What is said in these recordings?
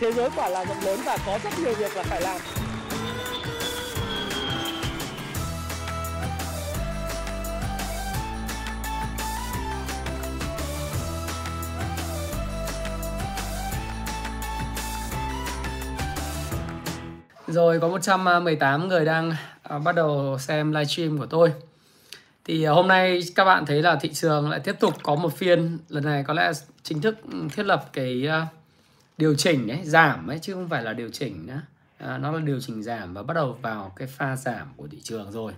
thế giới quả là rộng lớn và có rất nhiều việc là phải làm Rồi có 118 người đang uh, bắt đầu xem livestream của tôi. Thì uh, hôm nay các bạn thấy là thị trường lại tiếp tục có một phiên lần này có lẽ chính thức ừ, thiết lập cái uh, điều chỉnh ấy, giảm ấy chứ không phải là điều chỉnh nữa. À, nó là điều chỉnh giảm và bắt đầu vào cái pha giảm của thị trường rồi.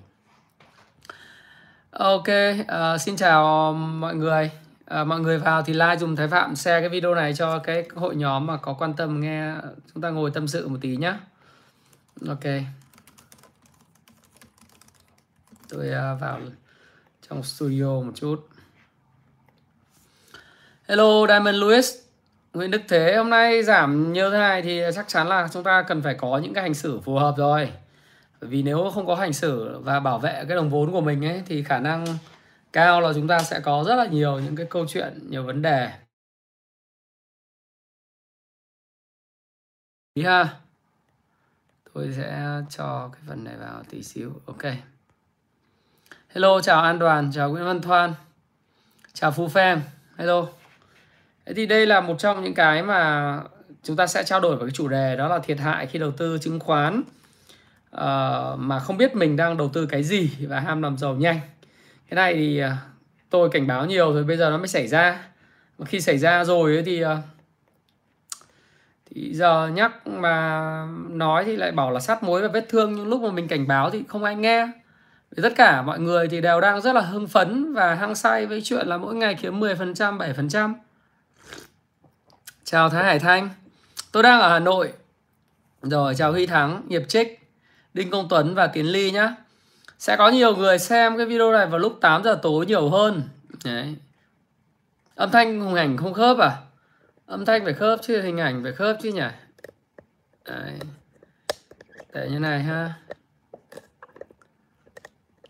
Ok, uh, xin chào mọi người. À, mọi người vào thì like dùng Thái Phạm share cái video này cho cái hội nhóm mà có quan tâm nghe chúng ta ngồi tâm sự một tí nhá ok tôi uh, vào trong studio một chút hello Diamond Louis Nguyễn Đức Thế, hôm nay giảm như thế này thì chắc chắn là chúng ta cần phải có những cái hành xử phù hợp rồi. Vì nếu không có hành xử và bảo vệ cái đồng vốn của mình ấy, thì khả năng cao là chúng ta sẽ có rất là nhiều những cái câu chuyện, nhiều vấn đề. Ý ha? Tôi sẽ cho cái phần này vào tí xíu. Ok. Hello, chào an đoàn, chào nguyễn văn thoan, chào Phu phem. Hello thế thì đây là một trong những cái mà chúng ta sẽ trao đổi với cái chủ đề đó là thiệt hại khi đầu tư chứng khoán. Uh, mà không biết mình đang đầu tư cái gì và ham làm giàu nhanh. Cái này thì uh, tôi cảnh báo nhiều rồi bây giờ nó mới xảy ra. Mà khi xảy ra rồi thì uh, thì giờ nhắc mà nói thì lại bảo là sát muối và vết thương. Nhưng lúc mà mình cảnh báo thì không ai nghe. Vì tất cả mọi người thì đều đang rất là hưng phấn và hăng say với chuyện là mỗi ngày kiếm 10%, 7%. Chào Thái Hải Thanh. Tôi đang ở Hà Nội. Rồi, chào Huy Thắng, Hiệp Trích, Đinh Công Tuấn và Tiến Ly nhá. Sẽ có nhiều người xem cái video này vào lúc 8 giờ tối nhiều hơn. Đấy. Âm thanh hình ảnh không khớp à? âm thanh phải khớp chứ hình ảnh phải khớp chứ nhỉ Đấy. để như này ha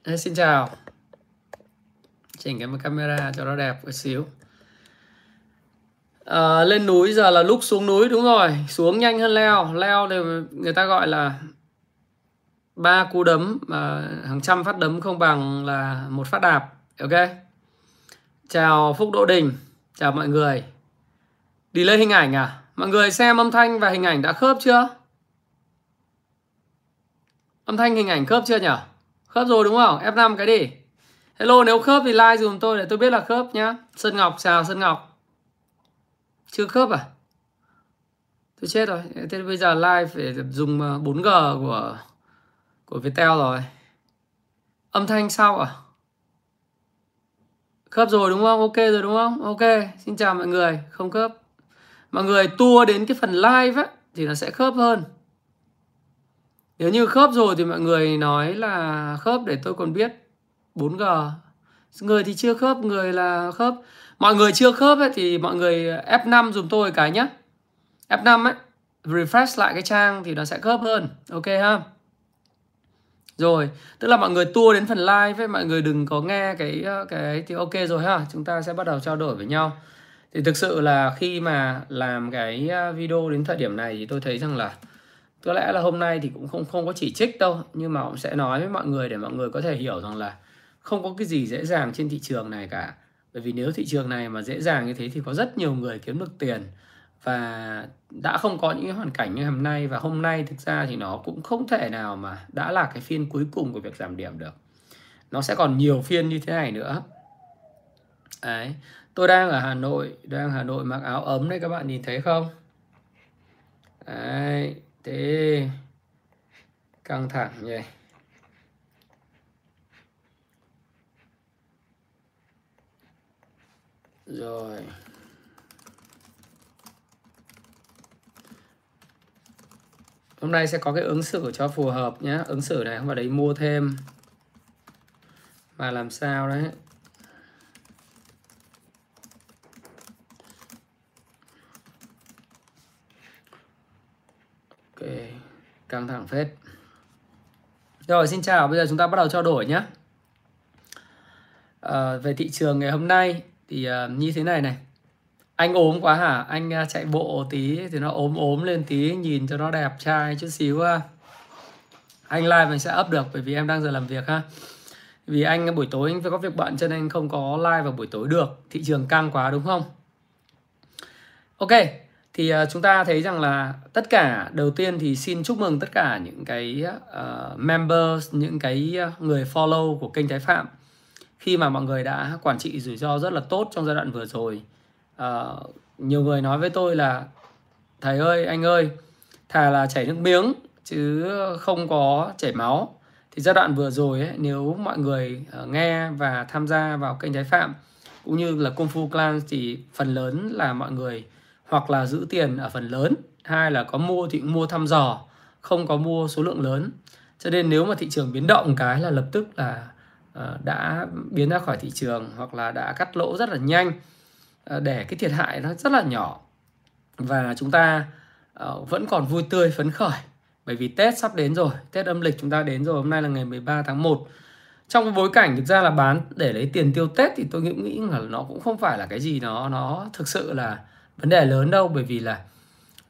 Đấy, xin chào chỉnh cái camera cho nó đẹp một xíu à, lên núi giờ là lúc xuống núi đúng rồi xuống nhanh hơn leo leo thì người ta gọi là ba cú đấm mà hàng trăm phát đấm không bằng là một phát đạp ok chào phúc đỗ đình chào mọi người đi lấy hình ảnh à? Mọi người xem âm thanh và hình ảnh đã khớp chưa? Âm thanh hình ảnh khớp chưa nhỉ? Khớp rồi đúng không? F5 cái đi. Hello nếu khớp thì like dùm tôi để tôi biết là khớp nhá. Sơn Ngọc chào Sơn Ngọc. Chưa khớp à? Tôi chết rồi. Thế bây giờ live phải dùng ờ, 4G của của Viettel rồi. Âm thanh sao à? Khớp rồi đúng không? Ok rồi đúng không? Ok. Xin chào mọi người. Không khớp mọi người tua đến cái phần live á, thì nó sẽ khớp hơn nếu như khớp rồi thì mọi người nói là khớp để tôi còn biết 4G người thì chưa khớp, người là khớp mọi người chưa khớp ấy, thì mọi người ờ, F5 dùm tôi cái nhé F5 ấy refresh lại cái trang thì nó sẽ khớp hơn. Ok ha? Rồi tức là mọi người tua đến phần live ấy mọi người đừng có nghe cái ờ, cái thì ok rồi ha? Chúng ta sẽ bắt đầu trao đổi với nhau. Thì thực sự là khi mà làm cái ờ, video đến thời điểm này thì tôi thấy rằng là có lẽ là hôm nay thì cũng không không có chỉ trích đâu nhưng mà cũng sẽ nói với mọi người để mọi người có thể hiểu rằng là không có cái gì dễ dàng trên thị trường này cả bởi vì nếu thị trường này mà dễ dàng như thế thì có rất nhiều người kiếm được tiền. Và đã không có những hoàn cảnh như hôm nay, và hôm nay thực ra thì nó cũng không thể nào mà đã là cái phiên cuối cùng của việc giảm điểm được. Nó sẽ còn nhiều phiên như thế này nữa. Đấy. Tôi đang ở Hà Nội, đang Hà Nội mặc áo ấm đấy, các bạn nhìn thấy không? Đấy, thế căng thẳng nhỉ? Rồi. Hôm nay sẽ có cái ứng xử cho phù hợp nhé. Ứng xử này không phải đấy mua thêm. Mà làm sao đấy? Căng thẳng phết. Rồi xin chào. Bây giờ chúng ta bắt đầu trao đổi nhé. À, về thị trường ngày hôm nay thì uh, như thế này này. Anh ốm quá hả? Anh uh, chạy bộ tí thì nó ốm ốm lên tí nhìn cho nó đẹp trai chút xíu uh. anh live mình sẽ up được bởi vì em đang giờ làm việc ha. Vì anh buổi tối anh phải có việc bận cho nên không có live vào buổi tối được. Thị trường căng quá đúng không? Ok thì uh, chúng ta thấy rằng là tất cả đầu tiên thì xin chúc mừng tất cả những cái uh, members những cái người follow của kênh Thái Phạm khi mà mọi người đã quản trị rủi ro rất là tốt trong giai đoạn vừa rồi à, nhiều người nói với tôi là thầy ơi anh ơi thà là chảy nước miếng chứ không có chảy máu. Thì giai đoạn vừa rồi ấy, nếu mọi người ờ, nghe và tham gia vào kênh trái Phạm cũng như là Kung Fu Clan thì phần lớn là mọi người hoặc là giữ tiền ở phần lớn hai là có mua thì cũng mua thăm dò không có mua số lượng lớn. Cho nên nếu mà thị trường biến động cái là lập tức là Ờ, đã biến ra khỏi thị trường hoặc là đã cắt lỗ rất là nhanh. Ờ, để cái thiệt hại nó rất là nhỏ. Và chúng ta ờ, vẫn còn vui tươi phấn khởi. Bởi vì Tết sắp đến rồi Tết âm lịch chúng ta đến rồi hôm nay là ngày 13 tháng 1 trong cái bối cảnh thực ra là bán để lấy tiền tiêu Tết thì tôi nghĩ, nghĩ là nó cũng không phải là cái gì nó nó thực sự là vấn đề lớn đâu. Bởi vì là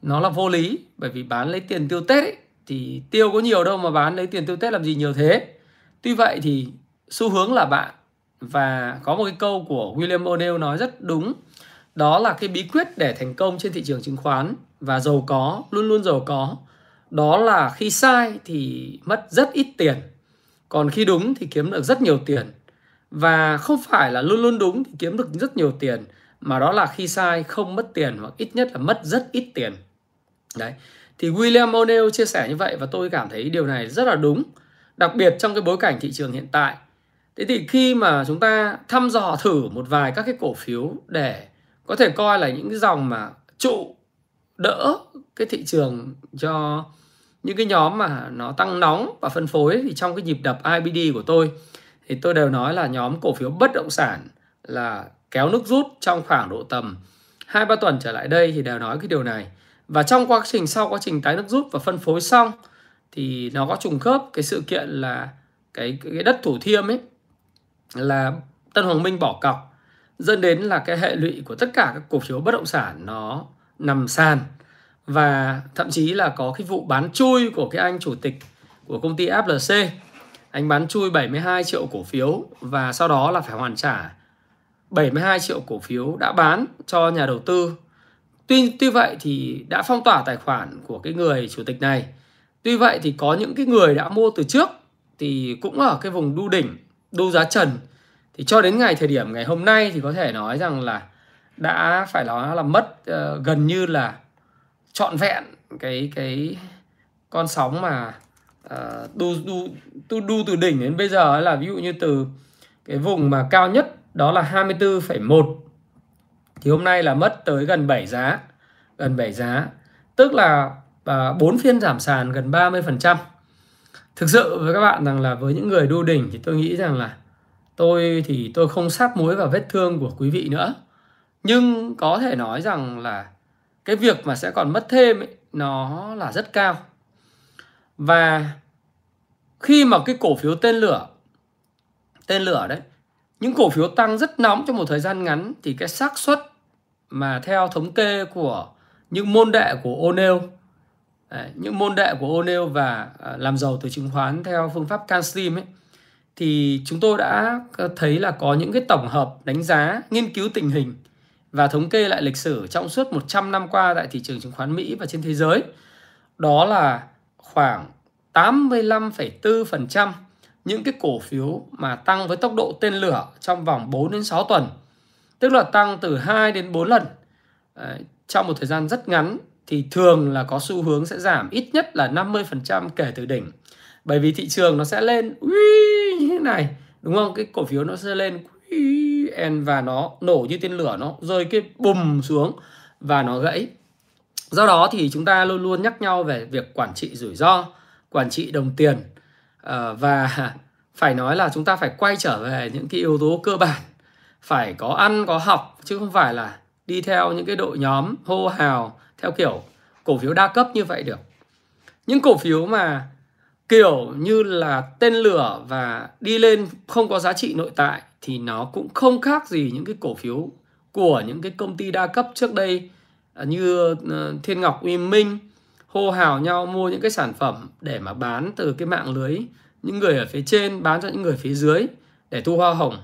nó là vô lý. Bởi vì bán lấy tiền tiêu Tết ấy, thì tiêu có nhiều đâu mà bán lấy tiền tiêu Tết làm gì nhiều thế. Tuy vậy thì xu hướng là bạn, và có một cái câu của William O'Neill nói rất đúng, đó là cái bí quyết để thành công trên thị trường chứng khoán, và giàu có, luôn luôn giàu có, đó là khi sai thì mất rất ít tiền, còn khi đúng thì kiếm được rất nhiều tiền, và không phải là luôn luôn đúng thì kiếm được rất nhiều tiền, mà đó là khi sai không mất tiền hoặc ít nhất là mất rất ít tiền. Đấy, thì William O'Neill chia sẻ như vậy và tôi cảm thấy điều này rất là đúng, đặc biệt trong cái bối cảnh thị trường hiện tại thế thì khi mà chúng ta thăm dò thử một vài các cái cổ phiếu để có thể coi là những cái dòng mà trụ đỡ cái thị trường cho những cái nhóm mà nó tăng nóng và phân phối thì trong cái nhịp đập IBD của tôi, thì tôi đều nói là nhóm cổ phiếu bất động sản là kéo nước rút trong khoảng độ tầm hai ba tuần trở lại đây thì đều nói cái điều này. Và trong quá trình, sau quá trình tái nước rút và phân phối xong thì nó có trùng khớp cái sự kiện là cái cái đất thủ thiêm ấy là Tân Hoàng Minh bỏ cọc dẫn đến là cái hệ lụy của tất cả các cổ phiếu bất động sản nó nằm sàn và thậm chí là có cái vụ bán chui của cái anh chủ tịch của công ty FLC anh bán chui 72 triệu cổ phiếu và sau đó là phải hoàn trả 72 triệu cổ phiếu đã bán cho nhà đầu tư. Tuy tuy vậy thì đã phong tỏa tài khoản của cái người chủ tịch này. Tuy vậy thì có những cái người đã mua từ trước thì cũng ở cái vùng đu đỉnh, đu giá trần. Thì cho đến ngày thời điểm ngày hôm nay thì có thể nói rằng là đã phải nói là mất uh, gần như là trọn vẹn cái cái con sóng mà uh, đu đu đu đu từ đỉnh đến bây giờ là ví dụ như từ cái vùng mà cao nhất đó là 24,1 thì hôm nay là mất tới gần 7 giá gần 7 giá. Tức là ờ, bốn 4 phiên giảm sàn gần 30% thực sự với các bạn rằng là với những người đu đỉnh thì tôi nghĩ rằng là tôi thì tôi không sát muối vào vết thương của quý vị nữa. Nhưng có thể nói rằng là cái việc mà sẽ còn mất thêm ấy, nó là rất cao. Và khi mà cái cổ phiếu tên lửa tên lửa đấy những cổ phiếu tăng rất nóng trong một thời gian ngắn thì cái xác suất mà theo thống kê của những môn đệ của O'Neill những môn đệ của O'Neill và à, làm giàu từ chứng khoán theo phương pháp CanSlim ấy thì chúng tôi đã ờ, thấy là có những cái tổng hợp đánh giá, nghiên cứu tình hình và thống kê lại lịch sử trong suốt 100 năm qua tại thị trường chứng khoán Mỹ và trên thế giới. Đó là khoảng 85,4% những cái cổ phiếu mà tăng với tốc độ tên lửa trong vòng 4 đến 6 tuần. Tức là tăng từ 2 đến 4 lần ờ, trong một thời gian rất ngắn thì thường là có xu hướng sẽ giảm ít nhất là 50% kể từ đỉnh. Bởi vì thị trường nó sẽ lên uy, như thế này, đúng không? Cái cổ phiếu nó sẽ lên và nó nổ như tên lửa nó rơi cái bùm xuống và nó gãy. Do đó thì chúng ta luôn luôn nhắc nhau về việc quản trị rủi ro, quản trị đồng tiền ờ, và phải nói là chúng ta phải quay trở về những cái yếu tố cơ bản phải có ăn có học chứ không phải là đi theo những cái đội nhóm hô hào theo kiểu cổ phiếu đa cấp như vậy được. Những cổ phiếu mà kiểu như là tên lửa và đi lên không có giá trị nội tại thì nó cũng không khác gì những cái cổ phiếu của những cái công ty đa cấp trước đây à, như ờ, Thiên Ngọc, Uy Minh, hô hào nhau mua những cái sản phẩm để mà bán từ cái mạng lưới những người ở phía trên, bán cho những người phía dưới để thu hoa hồng.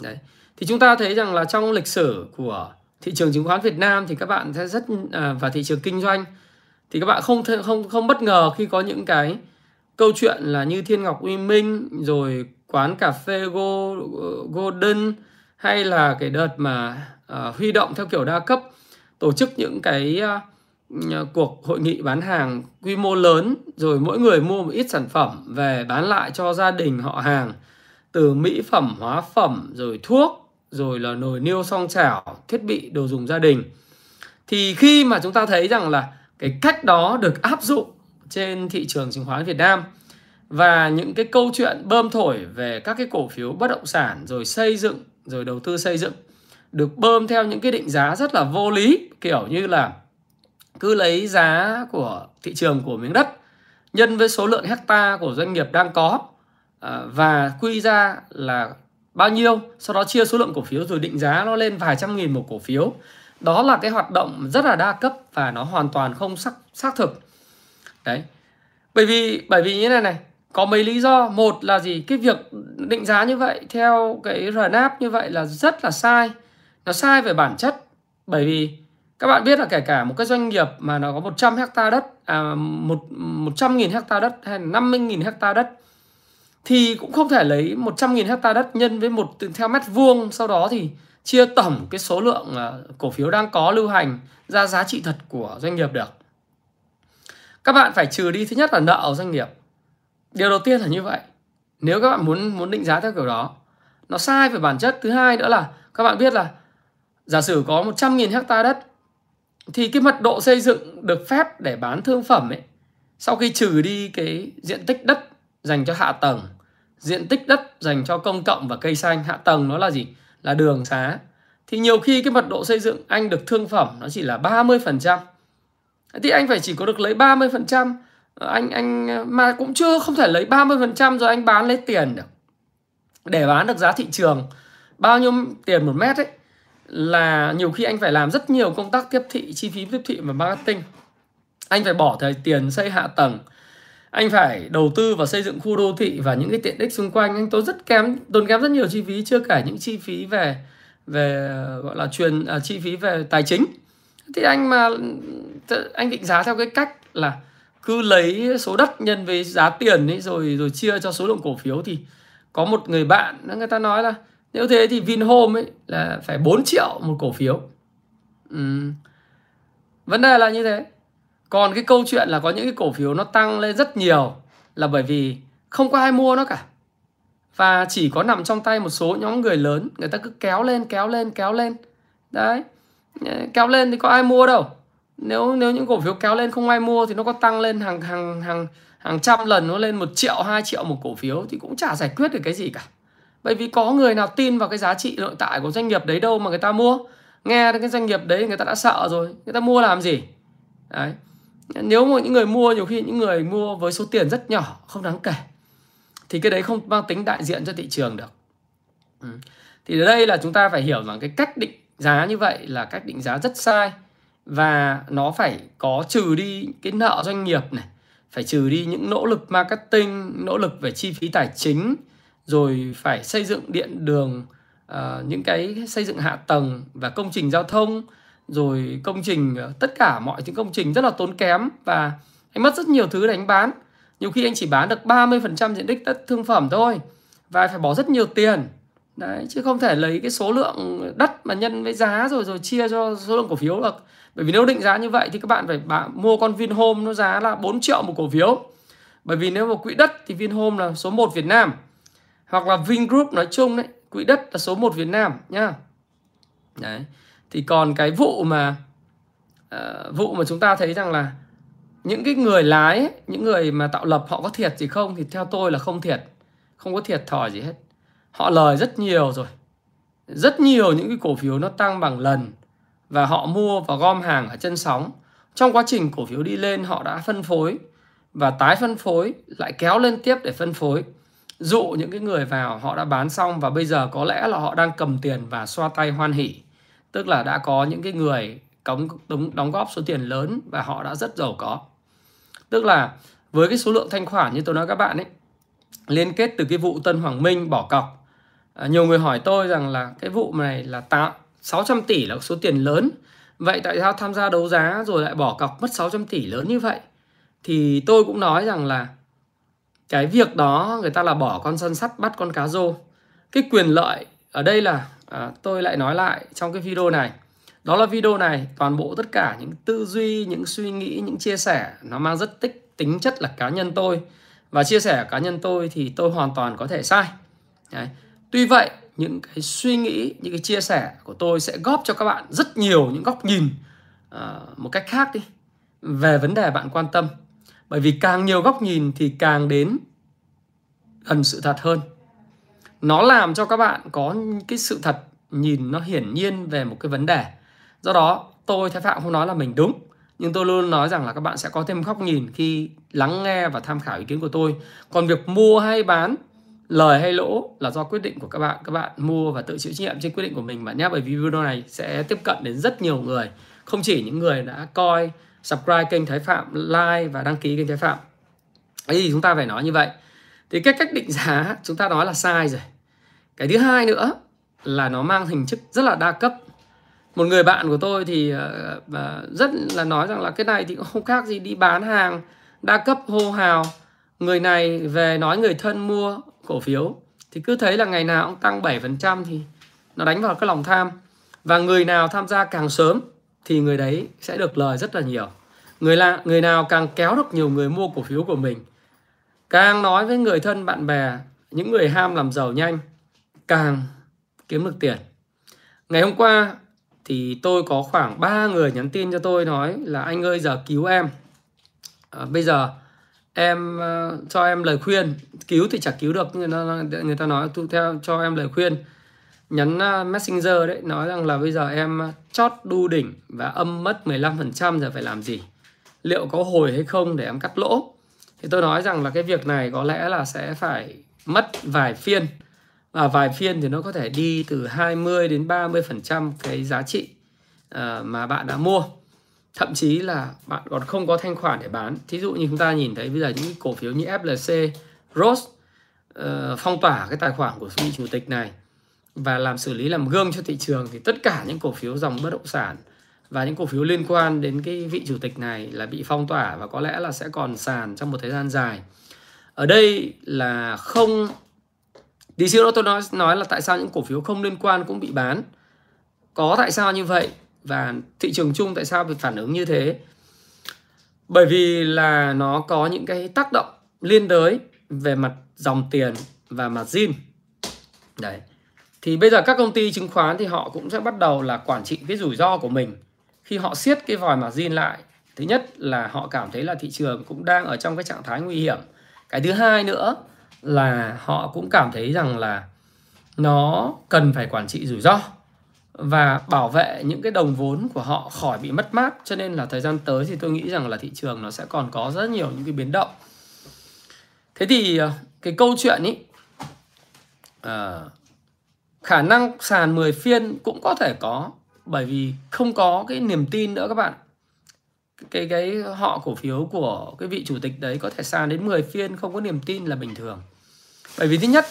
Đấy. Thì chúng ta thấy rằng là trong lịch sử của thị trường chứng khoán Việt Nam thì các bạn sẽ rất à, và thị trường kinh doanh thì các bạn không không không bất ngờ khi có những cái câu chuyện là như Thiên Ngọc Uy Minh rồi quán cà phê Go, ờ, Golden hay là cái đợt mà uh, huy động theo kiểu đa cấp tổ chức những cái uh, cuộc hội nghị bán hàng quy mô lớn rồi mỗi người mua một ít sản phẩm về bán lại cho gia đình họ hàng từ mỹ phẩm hóa phẩm rồi thuốc rồi là nồi niêu song chảo, thiết bị đồ dùng gia đình. Thì khi mà chúng ta thấy rằng là cái cách đó được áp dụng trên thị trường chứng khoán Việt Nam và những cái câu chuyện bơm thổi về các cái cổ phiếu bất động sản rồi xây dựng, rồi đầu tư xây dựng được bơm theo những cái định giá rất là vô lý, kiểu như là cứ lấy giá của thị trường của miếng đất nhân với số lượng hecta của doanh nghiệp đang có à, và quy ra là bao nhiêu? Sau đó chia số lượng cổ phiếu rồi định giá nó lên vài trăm nghìn một cổ phiếu. Đó là cái hoạt động rất là đa cấp và nó hoàn toàn không xác xác thực. Đấy. Bởi vì bởi vì như này này có mấy lý do. Một là gì? Cái việc định giá như vậy theo cái RNAP như vậy là rất là sai. Nó sai về bản chất. Bởi vì các bạn biết là kể cả một cái doanh nghiệp mà nó có 100 hecta đất à, một 100 nghìn hecta đất hay 50 nghìn hecta đất thì cũng không thể lấy 100 nghìn hecta đất nhân với một theo mét vuông, sau đó thì chia tổng cái số lượng à, cổ phiếu đang có lưu hành ra giá trị thật của doanh nghiệp được. Các bạn phải trừ đi, thứ nhất là nợ ở doanh nghiệp. Điều đầu tiên là như vậy. Nếu các bạn muốn muốn định giá theo kiểu đó, nó sai về bản chất. Thứ hai nữa là các bạn biết là giả sử có 100.000 hecta đất, thì cái mật độ xây dựng được phép để bán thương phẩm ấy, sau khi trừ đi cái diện tích đất dành cho hạ tầng diện tích đất dành cho công cộng và cây xanh hạ tầng nó là gì? Là đường xá. Thì nhiều khi cái mật độ xây dựng anh được thương phẩm nó chỉ là 30% thì anh phải chỉ có được lấy 30% anh anh, mà cũng chưa, không thể lấy 30% rồi anh bán lấy tiền được. Để bán được giá thị trường, bao nhiêu tiền một mét ấy, là nhiều khi anh phải làm rất nhiều công tác tiếp thị, chi phí tiếp thị và marketing. Anh phải bỏ thời tiền xây hạ tầng anh phải đầu tư vào xây dựng khu đô thị và những cái tiện ích xung quanh. Anh tốn rất kém tốn kém rất nhiều chi phí chưa kể những chi phí về về gọi là truyền à, chi phí về tài chính. Thì anh mà anh định giá theo cái cách là cứ lấy số đất nhân với giá tiền ấy rồi rồi chia cho số lượng cổ phiếu thì có một người bạn người ta nói là nếu thế thì Vinhome ấy là phải 4 triệu một cổ phiếu. Ừ. vấn đề là như thế còn cái câu chuyện là có những cái cổ phiếu nó tăng lên rất nhiều là bởi vì không có ai mua nó cả. Và chỉ có nằm trong tay một số nhóm người lớn, người ta cứ kéo lên kéo lên kéo lên. Đấy. Ờ, kéo lên thì có ai mua đâu. Nếu nếu những cổ phiếu kéo lên không ai mua thì nó có tăng lên hàng hàng hàng hàng trăm lần, nó lên một triệu, hai triệu một cổ phiếu thì cũng chả giải quyết được cái gì cả. Bởi vì có người nào tin vào cái giá trị nội tại của doanh nghiệp đấy đâu mà người ta mua. Nghe đến cái doanh nghiệp đấy người ta đã sợ rồi, người ta mua làm gì? Đấy nếu mà những người mua nhiều khi những người mua với số tiền rất nhỏ không đáng kể thì cái đấy không mang tính đại diện cho thị trường được ừ. thì ở đây là chúng ta phải hiểu rằng cái cách định giá như vậy là cách định giá rất sai và nó phải có trừ đi cái nợ doanh nghiệp này phải trừ đi những nỗ lực marketing nỗ lực về chi phí tài chính rồi phải xây dựng điện đường uh, những cái xây dựng hạ tầng và công trình giao thông rồi công trình ờ, tất cả mọi những công trình rất là tốn kém và anh mất rất nhiều thứ để anh bán. Nhiều khi anh chỉ bán được 30% diện tích đất thương phẩm thôi và phải bỏ rất nhiều tiền. Đấy, chứ không thể lấy cái số lượng đất mà nhân với giá rồi rồi chia cho số lượng cổ phiếu được. Bởi vì nếu định giá như vậy thì các bạn phải bạn mua con Vinhome nó giá là 4 triệu một cổ phiếu. Bởi vì nếu mà quỹ đất thì Vinhome là số 1 Việt Nam. Hoặc là Vingroup nói chung đấy, quỹ đất là số 1 Việt Nam nhá đấy thì còn cái vụ mà uh, vụ mà chúng ta thấy rằng là những cái người lái ấy, những người mà tạo lập họ có thiệt gì không thì theo tôi là không thiệt. Không có thiệt thòi gì hết. Họ lời rất nhiều rồi. Rất nhiều những cái cổ phiếu nó tăng bằng lần và họ mua và gom hàng ở chân sóng. Trong quá trình cổ phiếu đi lên họ đã phân phối và tái phân phối lại kéo lên tiếp để phân phối. Dụ những cái người vào họ đã bán xong và bây giờ có lẽ là họ đang cầm tiền và xoa tay hoan hỉ tức là đã có những cái người đóng đóng đóng góp số tiền lớn và họ đã rất giàu có. Tức là với cái số lượng thanh khoản như tôi nói các bạn ấy liên kết từ cái vụ Tân Hoàng Minh bỏ cọc. À, nhiều người hỏi tôi rằng là cái vụ này là tạo 600 tỷ là số tiền lớn. Vậy tại sao tham gia đấu giá rồi lại bỏ cọc mất 600 tỷ lớn như vậy? Thì tôi cũng nói rằng là cái việc đó người ta là bỏ con sân sắt bắt con cá rô. Cái quyền lợi ở đây là à, tôi lại nói lại trong cái video này. Đó là video này toàn bộ tất cả những tư duy những suy nghĩ những chia sẻ nó mang rất tích tính chất là cá nhân tôi. Và chia sẻ cá nhân tôi thì tôi hoàn toàn có thể sai. Đấy. tuy vậy những cái suy nghĩ những cái chia sẻ của tôi sẽ góp cho các bạn rất nhiều những góc nhìn uh, một cách khác đi về vấn đề bạn quan tâm. Bởi vì càng nhiều góc nhìn thì càng đến gần sự thật hơn nó làm cho các bạn có cái sự thật nhìn nó hiển nhiên về một cái vấn đề. Do đó, tôi, thái phạm không nói là mình đúng, nhưng tôi luôn nói rằng là các bạn sẽ có thêm góc nhìn khi lắng nghe và tham khảo ý kiến của tôi. Còn việc mua hay bán, lời hay lỗ là do quyết định của các bạn. Các bạn mua và tự chịu trách nhiệm trên quyết định của mình bạn nhé bởi vì video này sẽ tiếp cận đến rất nhiều người. Không chỉ những người đã coi, subscribe kênh Thái Phạm, like và đăng ký kênh Thái Phạm. Ấy thì chúng ta phải nói như vậy thì cái cách định giá chúng ta nói là sai rồi. Cái thứ hai nữa là nó mang hình thức rất là đa cấp. Một người bạn của tôi thì ờ, ờ, rất là nói rằng là cái này thì cũng không khác gì đi bán hàng, đa cấp, hô hào. Người này về nói người thân mua cổ phiếu. Thì cứ thấy là ngày nào cũng tăng 7% thì nó đánh vào cái lòng tham. Và người nào tham gia càng sớm thì người đấy sẽ được lời rất là nhiều. Người là người nào càng kéo được nhiều người mua cổ phiếu của mình càng nói với người thân bạn bè những người ham làm giàu nhanh càng kiếm được tiền. Ngày hôm qua thì tôi có khoảng 3 người nhắn tin cho tôi nói là anh ơi giờ cứu em. À, bây giờ em uh, cho em lời khuyên. Cứu thì chả cứu được người ta người ta nói tu theo cho em lời khuyên. Nhắn uh, messenger đấy nói rằng là bây giờ em ờ, chót đu đỉnh và âm mất 15% giờ phải làm gì? Liệu có hồi hay không để em cắt lỗ? Thì tôi nói rằng là cái việc này có lẽ là sẽ phải mất vài phiên. Và vài phiên thì nó có thể đi từ 20 đến 30% cái giá trị uh, mà bạn đã mua. Thậm chí là bạn còn không có thanh khoản để bán. Thí dụ như chúng ta nhìn thấy bây giờ những cổ phiếu như FLC, Rose uh, ờ, phong tỏa cái tài khoản của vị chủ tịch này và làm xử lý làm gương cho thị trường thì tất cả những cổ phiếu dòng bất động sản và những cổ phiếu liên quan đến cái vị chủ tịch này là bị phong tỏa và có lẽ là sẽ còn sàn trong một thời gian dài. Ở đây là không Tí xíu đó tôi nói nói là tại sao những cổ phiếu không liên quan cũng bị bán. Có tại sao như vậy và thị trường chung tại sao bị phản ứng như thế? Bởi vì là nó có những cái tác động liên đới về mặt dòng tiền và mặt zin. Đấy. Thì bây giờ các công ty chứng khoán thì họ cũng sẽ bắt đầu là quản trị cái rủi ro của mình khi họ siết cái vòi margin lại. Thứ nhất là họ cảm thấy là thị trường cũng đang ở trong cái trạng thái nguy hiểm. Cái thứ hai nữa là họ cũng cảm thấy rằng là nó cần phải quản trị rủi ro và bảo vệ những cái đồng vốn của họ khỏi bị mất mát cho nên là thời gian tới thì tôi nghĩ rằng là thị trường nó sẽ còn có rất nhiều những cái biến động thế thì ờ, cái câu chuyện ý à, khả năng sàn 10 phiên cũng có thể có bởi vì không có cái niềm tin nữa các bạn. Cái cái họ cổ phiếu của cái vị chủ tịch đấy có thể sàn đến 10 phiên, không có niềm tin là bình thường. Bởi vì thứ nhất,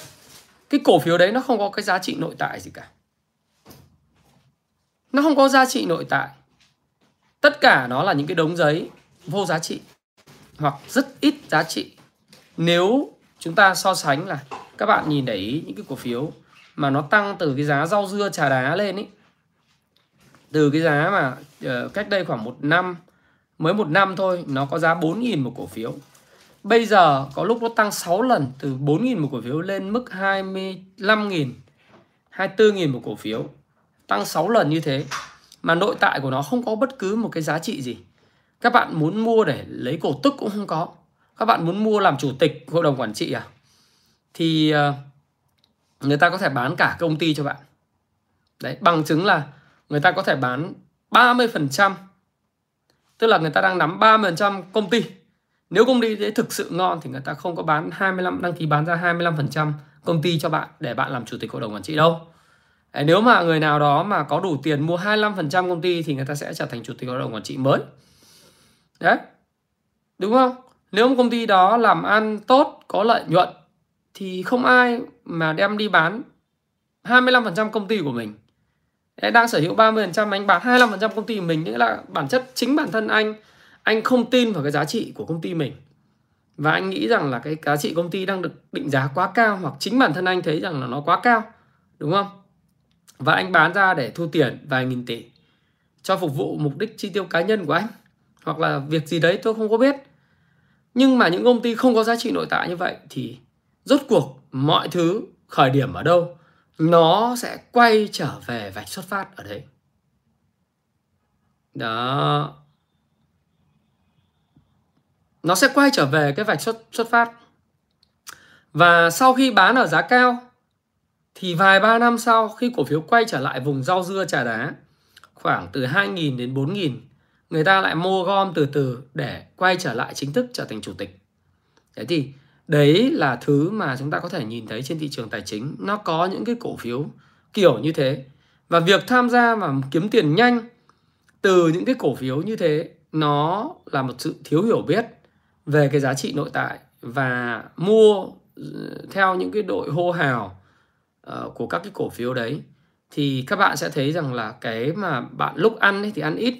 cái cổ phiếu đấy nó không có cái giá trị nội tại gì cả. Nó không có giá trị nội tại. Tất cả nó là những cái đống giấy vô giá trị hoặc rất ít giá trị. Nếu chúng ta so sánh là các bạn nhìn để ý những cái cổ phiếu mà nó tăng từ cái giá rau dưa, trà đá lên ý từ cái giá mà uh, cách đây khoảng một năm mới một năm thôi nó có giá 4.000 một cổ phiếu. Bây giờ có lúc nó tăng 6 lần từ 4.000 một cổ phiếu lên mức 25.000 24.000 một cổ phiếu. Tăng 6 lần như thế mà nội tại của nó không có bất cứ một cái giá trị gì. Các bạn muốn mua để lấy cổ tức cũng không có. Các bạn muốn mua làm chủ tịch hội đồng quản trị à? Thì uh, người ta có thể bán cả công ty cho bạn. Đấy bằng chứng là người ta có thể bán 30% tức là người ta đang nắm 30% công ty. Nếu công ty đấy thực sự ngon thì người ta không có bán 25 đăng ký bán ra 25% công ty cho bạn để bạn làm chủ tịch hội đồng quản trị đâu. Đấy, nếu mà người nào đó mà có đủ tiền mua 25% công ty thì người ta sẽ trở thành chủ tịch hội đồng quản trị mới. Đấy đúng không? Nếu một công ty đó làm ăn tốt có lợi nhuận thì không ai mà đem đi bán 25% công ty của mình. Đấy, đang sở hữu 30% anh bán 25% công ty của mình nghĩa là bản chất chính bản thân anh anh không tin vào cái giá trị của công ty mình. Và anh nghĩ rằng là cái giá trị công ty đang được định giá quá cao hoặc chính bản thân anh thấy rằng là nó quá cao đúng không? Và anh bán ra để thu tiền vài nghìn tỷ cho phục vụ mục đích chi tiêu cá nhân của anh hoặc là việc gì đấy tôi không có biết. Nhưng mà những công ty không có giá trị nội tại như vậy thì rốt cuộc mọi thứ khởi điểm ở đâu? Nó sẽ quay trở về vạch xuất phát ở đấy. Đó. Nó sẽ quay trở về cái vạch xuất xuất phát. Và sau khi bán ở giá cao, thì vài ba năm sau, khi cổ phiếu quay trở lại vùng rau dưa trà đá, khoảng từ 2.000 đến 4.000 người ta lại mua gom từ từ để quay trở lại chính thức trở thành chủ tịch. Thế thì đấy là thứ mà chúng ta có thể nhìn thấy trên thị trường tài chính. Nó có những cái cổ phiếu kiểu như thế. Và việc tham gia và kiếm tiền nhanh từ những cái cổ phiếu như thế nó là một sự thiếu hiểu biết về cái giá trị nội tại và mua ờ, theo những cái đội hô hào uh, của các cái cổ phiếu đấy thì các bạn sẽ thấy rằng là cái mà bạn lúc ăn ấy thì ăn ít.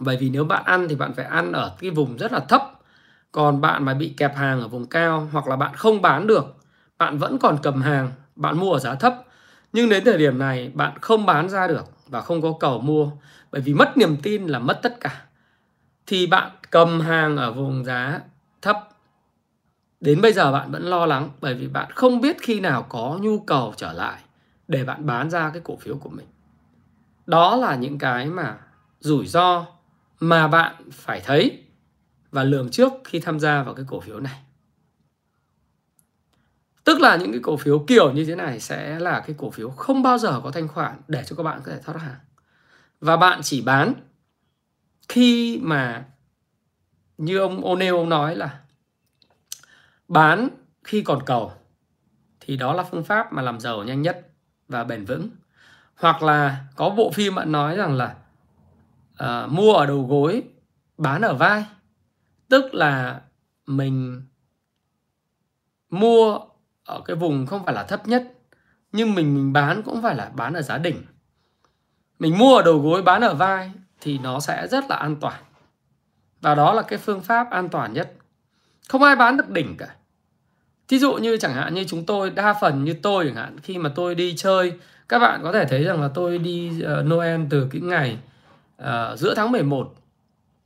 Bởi vì nếu bạn ăn thì bạn phải ăn ở cái vùng rất là thấp còn bạn mà bị kẹp hàng ở vùng cao hoặc là bạn không bán được, bạn vẫn còn cầm hàng, bạn mua ở giá thấp. Nhưng đến thời điểm này, bạn không bán ra được và không có cầu mua, bởi vì mất niềm tin là mất tất cả. Thì bạn cầm hàng ở vùng giá thấp. Đến bây giờ bạn vẫn lo lắng, bởi vì bạn không biết khi nào có nhu cầu trở lại để bạn bán ra cái cổ phiếu của mình. Đó là những cái mà rủi ro mà bạn phải thấy và lường trước khi tham gia vào cái cổ phiếu này. Tức là những cái cổ phiếu kiểu như thế này sẽ là cái cổ phiếu không bao giờ có thanh khoản để cho các bạn có thể thoát hàng. Và bạn chỉ bán khi mà như ông O'Neill ông nói là bán khi còn cầu thì đó là phương pháp mà làm giàu nhanh nhất và bền vững. Hoặc là có bộ phim bạn nói rằng là uh, mua ở đầu gối bán ở vai tức là mình mua ở cái vùng không phải là thấp nhất nhưng mình mình bán cũng phải là bán ở giá đỉnh. Mình mua ở đầu gối bán ở vai thì nó sẽ rất là an toàn. Và đó là cái phương pháp an toàn nhất. Không ai bán được đỉnh cả. Thí dụ như chẳng hạn như chúng tôi đa phần như tôi chẳng hạn khi mà tôi đi chơi các bạn có thể thấy rằng là tôi đi uh, Noel từ cái ngày uh, giữa tháng 11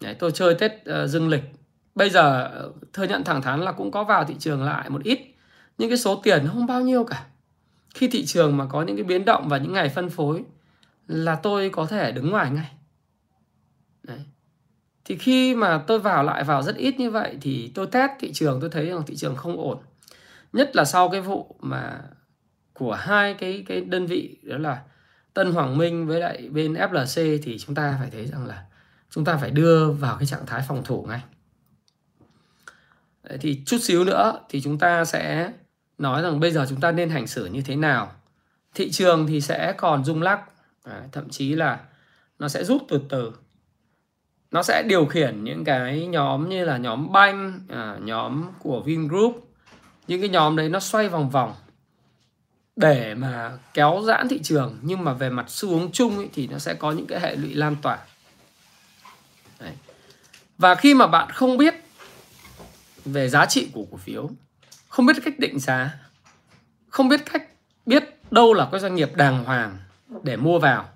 Đấy, tôi chơi Tết uh, dương lịch bây giờ ờ, thừa nhận thẳng thắn là cũng có vào thị trường lại một ít nhưng cái số tiền không bao nhiêu cả khi thị trường mà có những cái biến động và những ngày phân phối là tôi có thể đứng ngoài ngay Đấy. thì khi mà tôi vào lại vào rất ít như vậy thì tôi test thị trường, tôi thấy rằng thị trường không ổn nhất là sau cái vụ mà của hai cái cái đơn vị, đó là Tân Hoàng Minh với lại bên FLC thì chúng ta phải thấy rằng là chúng ta phải đưa vào cái trạng thái phòng thủ ngay. Đấy, thì chút xíu nữa thì chúng ta sẽ nói rằng bây giờ chúng ta nên hành xử như thế nào. Thị trường thì sẽ còn rung lắc, à, thậm chí là nó sẽ rút từ từ. Nó sẽ điều khiển những cái nhóm như là nhóm banh, à, nhóm của Vingroup, những cái nhóm đấy nó xoay vòng vòng để mà kéo giãn thị trường nhưng mà về mặt xu hướng chung ấy, thì nó sẽ có những cái hệ lụy lan tỏa đấy. và khi mà bạn không biết về giá trị của cổ phiếu. Không biết cách định giá. Không biết cách biết đâu là cái doanh nghiệp đàng hoàng để mua vào.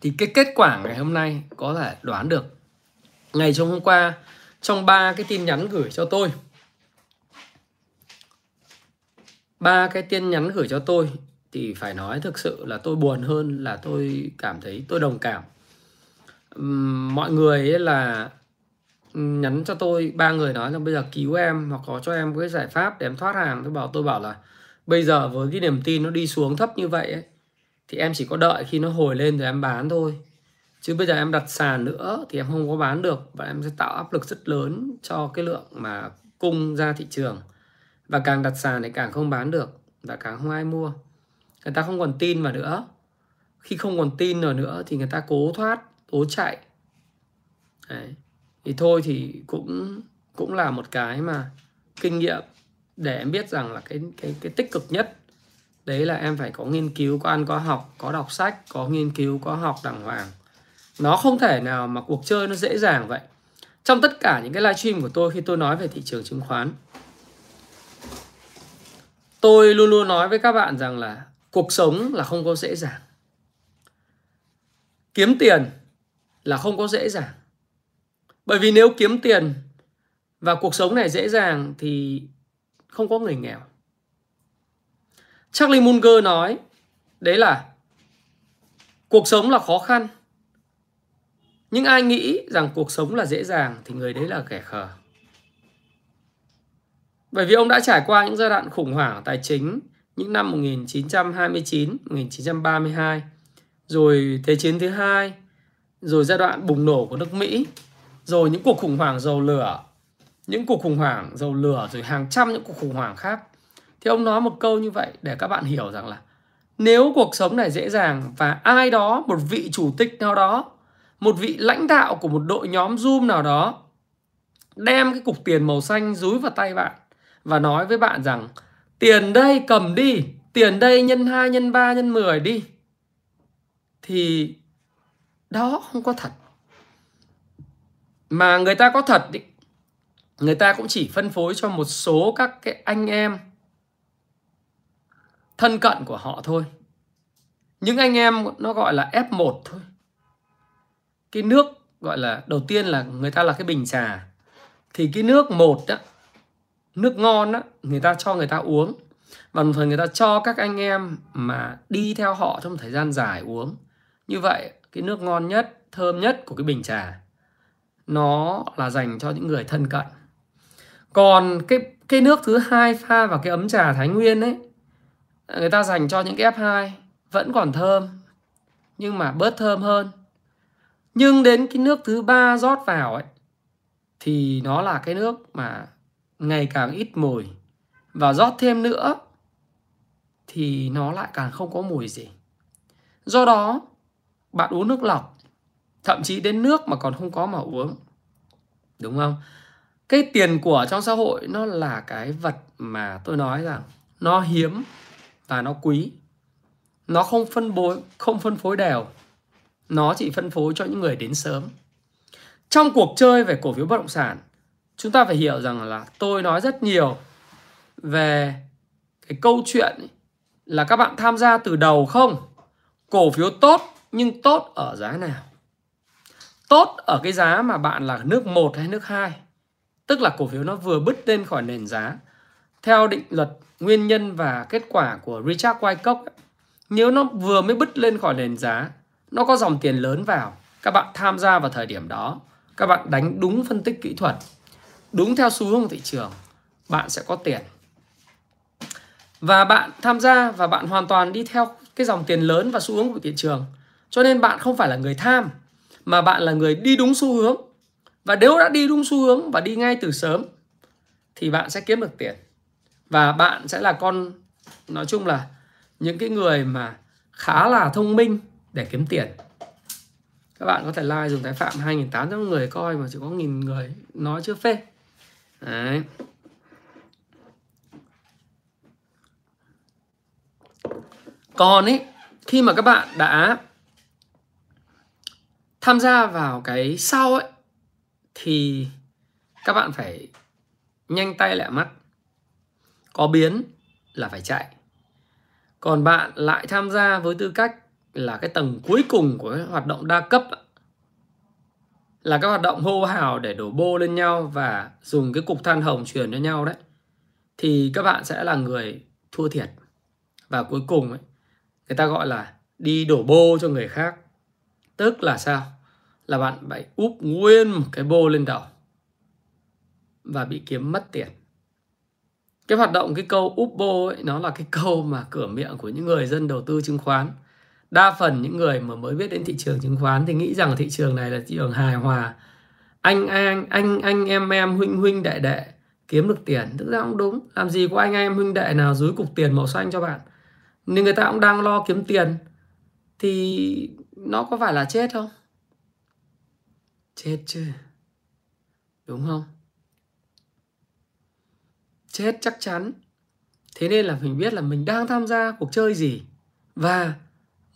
Thì cái kết quả ngày hôm nay có thể đoán được. Ngày trong hôm qua, trong ba cái tin nhắn gửi cho tôi, ba cái tin nhắn gửi cho tôi thì phải nói thực sự là tôi buồn hơn là tôi cảm thấy tôi đồng cảm. Mọi người ấy là nhắn cho tôi ba người nói là bây giờ cứu em hoặc có cho em cái giải pháp để em thoát hàng. Tôi bảo tôi bảo là bây giờ với cái niềm tin nó đi xuống thấp như vậy ấy, thì em chỉ có đợi khi nó hồi lên rồi em bán thôi. Chứ bây giờ em đặt sàn nữa thì em không có bán được và em sẽ tạo áp lực rất lớn cho cái lượng mà cung ra thị trường. Và càng đặt sàn thì càng không bán được và càng không ai mua. Người ta không còn tin vào nữa. Khi không còn tin rồi nữa thì người ta cố thoát cố chạy. Đấy thì thôi thì cũng cũng là một cái mà kinh nghiệm để em biết rằng là cái cái cái tích cực nhất, đấy là em phải có nghiên cứu, có ăn, có học, có đọc sách, có nghiên cứu, có học đàng hoàng. Nó không thể nào mà cuộc chơi nó dễ dàng vậy. Trong tất cả những cái livestream của tôi khi tôi nói về thị trường chứng khoán, tôi luôn luôn nói với các bạn rằng là cuộc sống là không có dễ dàng. Kiếm tiền là không có dễ dàng bởi vì nếu kiếm tiền và cuộc sống này dễ dàng thì không có người nghèo. Charlie Munger nói đấy là cuộc sống là khó khăn nhưng ai nghĩ rằng cuộc sống là dễ dàng thì người đấy là kẻ khờ. Bởi vì ông đã trải qua những giai đoạn khủng hoảng tài chính những năm 1929, 1932, rồi Thế chiến thứ hai, rồi giai đoạn bùng nổ của nước Mỹ, rồi những cuộc khủng hoảng dầu lửa, những cuộc khủng hoảng dầu lửa rồi hàng trăm những cuộc khủng hoảng khác. Thì ông nói một câu như vậy để các bạn hiểu rằng là nếu cuộc sống này dễ dàng và ai đó, một vị chủ tịch nào đó, một vị lãnh đạo của một đội nhóm Zoom nào đó đem cái cục tiền màu xanh dúi vào tay bạn và nói với bạn rằng tiền đây cầm đi, tiền đây nhân 2, nhân 3, nhân 10 đi. Thì đó không có thật. Mà người ta có thật ý, người ta cũng chỉ phân phối cho một số các cái anh em thân cận của họ thôi. Những anh em nó gọi là F1 thôi. Cái nước gọi là đầu tiên là người ta là cái bình trà. Thì cái nước một đó nước ngon á người ta cho người ta uống và đồng thời người ta cho các anh em mà đi theo họ trong thời gian dài uống như vậy cái nước ngon nhất thơm nhất của cái bình trà nó là dành cho những người thân cận. Còn cái cái nước thứ hai pha vào cái ấm trà thái nguyên ấy người ta dành cho những cái F2 vẫn còn thơm nhưng mà bớt thơm hơn. Nhưng đến cái nước thứ ba rót vào ấy thì nó là cái nước mà ngày càng ít mùi. Và rót thêm nữa thì nó lại càng không có mùi gì. Do đó, bạn uống nước lọc, thậm chí đến nước mà còn không có mà uống. Đúng không? Cái tiền của trong xã hội nó là cái vật mà tôi nói rằng nó hiếm và nó quý. Nó không phân bối, không phân phối đều. Nó chỉ phân phối cho những người đến sớm. Trong cuộc chơi về cổ phiếu bất động sản chúng ta phải hiểu rằng là tôi nói rất nhiều về cái câu chuyện là các bạn tham gia từ đầu không cổ phiếu tốt nhưng tốt ở giá nào tốt ở cái giá mà bạn là nước 1 hay nước 2 tức là cổ phiếu nó vừa bứt lên khỏi nền giá. Theo định luật nguyên nhân và kết quả của Richard Wyckoff nếu nó vừa mới bứt lên khỏi nền giá, nó có dòng tiền lớn vào. Các bạn tham gia vào thời điểm đó. Các bạn đánh đúng phân tích kỹ thuật. Đúng theo xu hướng của thị trường, bạn sẽ có tiền. Và bạn tham gia và bạn hoàn toàn đi theo cái dòng tiền lớn và xu hướng của thị trường. Cho nên bạn không phải là người tham mà bạn là người đi đúng xu hướng. Và nếu đã đi đúng xu hướng và đi ngay từ sớm thì bạn sẽ kiếm được tiền. Và bạn sẽ là con nói chung là những cái người mà khá là thông minh để kiếm tiền. Các bạn có thể like dùng tái phạm 2.800 người coi mà chỉ có nghìn người nói chưa phê. Đấy. Còn ấy, khi mà các bạn đã tham gia vào cái sau ấy thì các bạn phải nhanh tay lẹ mắt. Có biến là phải chạy. Còn bạn lại tham gia với tư cách là cái tầng cuối cùng của cái hoạt động đa cấp là các hoạt động hô hào để đổ bô lên nhau và dùng cái cục than hồng truyền cho nhau đấy thì các bạn sẽ là người thua thiệt và cuối cùng ấy, người ta gọi là đi đổ bô cho người khác tức là sao? Là bạn phải úp nguyên một cái bô lên đầu và bị kiếm mất tiền. Cái hoạt động, cái câu úp bô ấy, nó là cái câu mà cửa miệng của những người dân đầu tư chứng khoán. Đa phần những người mà mới biết đến thị trường chứng khoán thì nghĩ rằng thị trường này là thị trường hài hòa. Anh anh anh anh, em em, huynh huynh, đệ đệ kiếm được tiền. Thực ra cũng đúng. Làm gì có anh, em, huynh, đệ nào dưới cục tiền màu xanh cho bạn. Nhưng người ta cũng đang lo kiếm tiền. Thì nó có phải là chết không? Chết chứ. Đúng không? Chết chắc chắn. Thế nên là mình biết là mình đang tham gia cuộc chơi gì. Và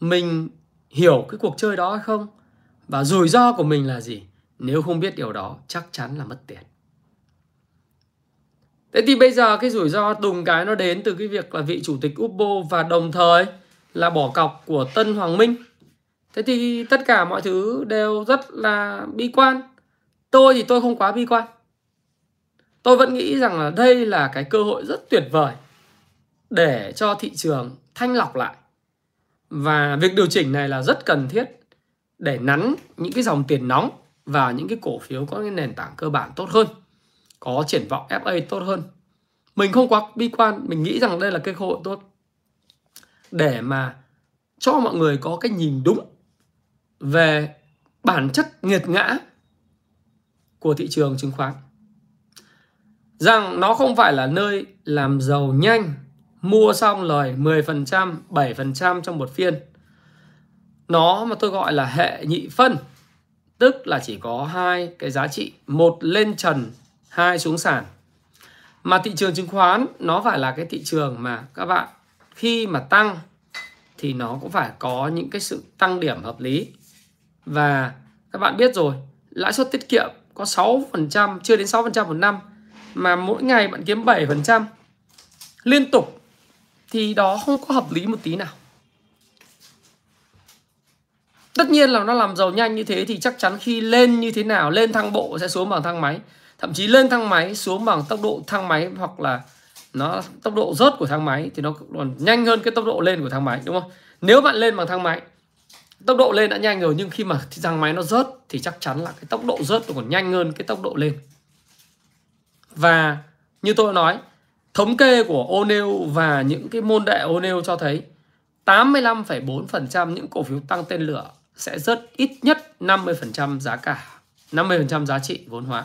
mình hiểu cái cuộc chơi đó hay không. Và rủi ro của mình là gì? Nếu không biết điều đó, chắc chắn là mất tiền. Thế thì bây giờ cái rủi ro đùng cái nó đến từ cái việc là vị chủ tịch Upbo và đồng thời là bỏ cọc của Tân Hoàng Minh thế thì tất cả mọi thứ đều rất là bi quan. Tôi thì tôi không quá bi quan. Tôi vẫn nghĩ rằng là đây là cái cơ hội rất tuyệt vời để cho thị trường thanh lọc lại. Và việc điều chỉnh này là rất cần thiết để nắn những cái dòng tiền nóng vào những cái cổ phiếu có cái nền tảng cơ bản tốt hơn, có triển vọng FA tốt hơn. Mình không quá bi quan, mình nghĩ rằng đây là cái cơ hội tốt để mà cho mọi người có cái nhìn đúng về bản chất nghiệt ngã của thị trường chứng khoán rằng nó không phải là nơi làm giàu nhanh mua xong lời 10%, 7% trong một phiên. Nó mà tôi gọi là hệ nhị phân, tức là chỉ có hai cái giá trị, một lên trần, hai xuống sàn. Mà thị trường chứng khoán nó phải là cái thị trường mà các bạn khi mà tăng thì nó cũng phải có những cái sự tăng điểm hợp lý. Và các bạn biết rồi, lãi suất tiết kiệm có 6%, chưa đến 6% một năm mà mỗi ngày bạn kiếm 7% liên tục thì đó không có hợp lý một tí nào. Tất nhiên là nó làm giàu nhanh như thế thì chắc chắn khi lên như thế nào, lên thang bộ sẽ xuống bằng thang máy. Thậm chí lên thang máy xuống bằng tốc độ thang máy hoặc là nó tốc độ rớt của thang máy thì nó còn nhanh hơn cái tốc độ lên của thang máy đúng không? Nếu bạn lên bằng thang máy tốc độ lên đã nhanh rồi nhưng khi mà thang máy nó rớt thì chắc chắn là cái tốc độ rớt nó còn nhanh hơn cái tốc độ lên. Và như tôi nói, thống kê của O'Neill và những cái môn đệ O'Neill cho thấy 85,4% những cổ phiếu tăng tên lửa sẽ rớt ít nhất 50% giá cả, 50% giá trị vốn hóa.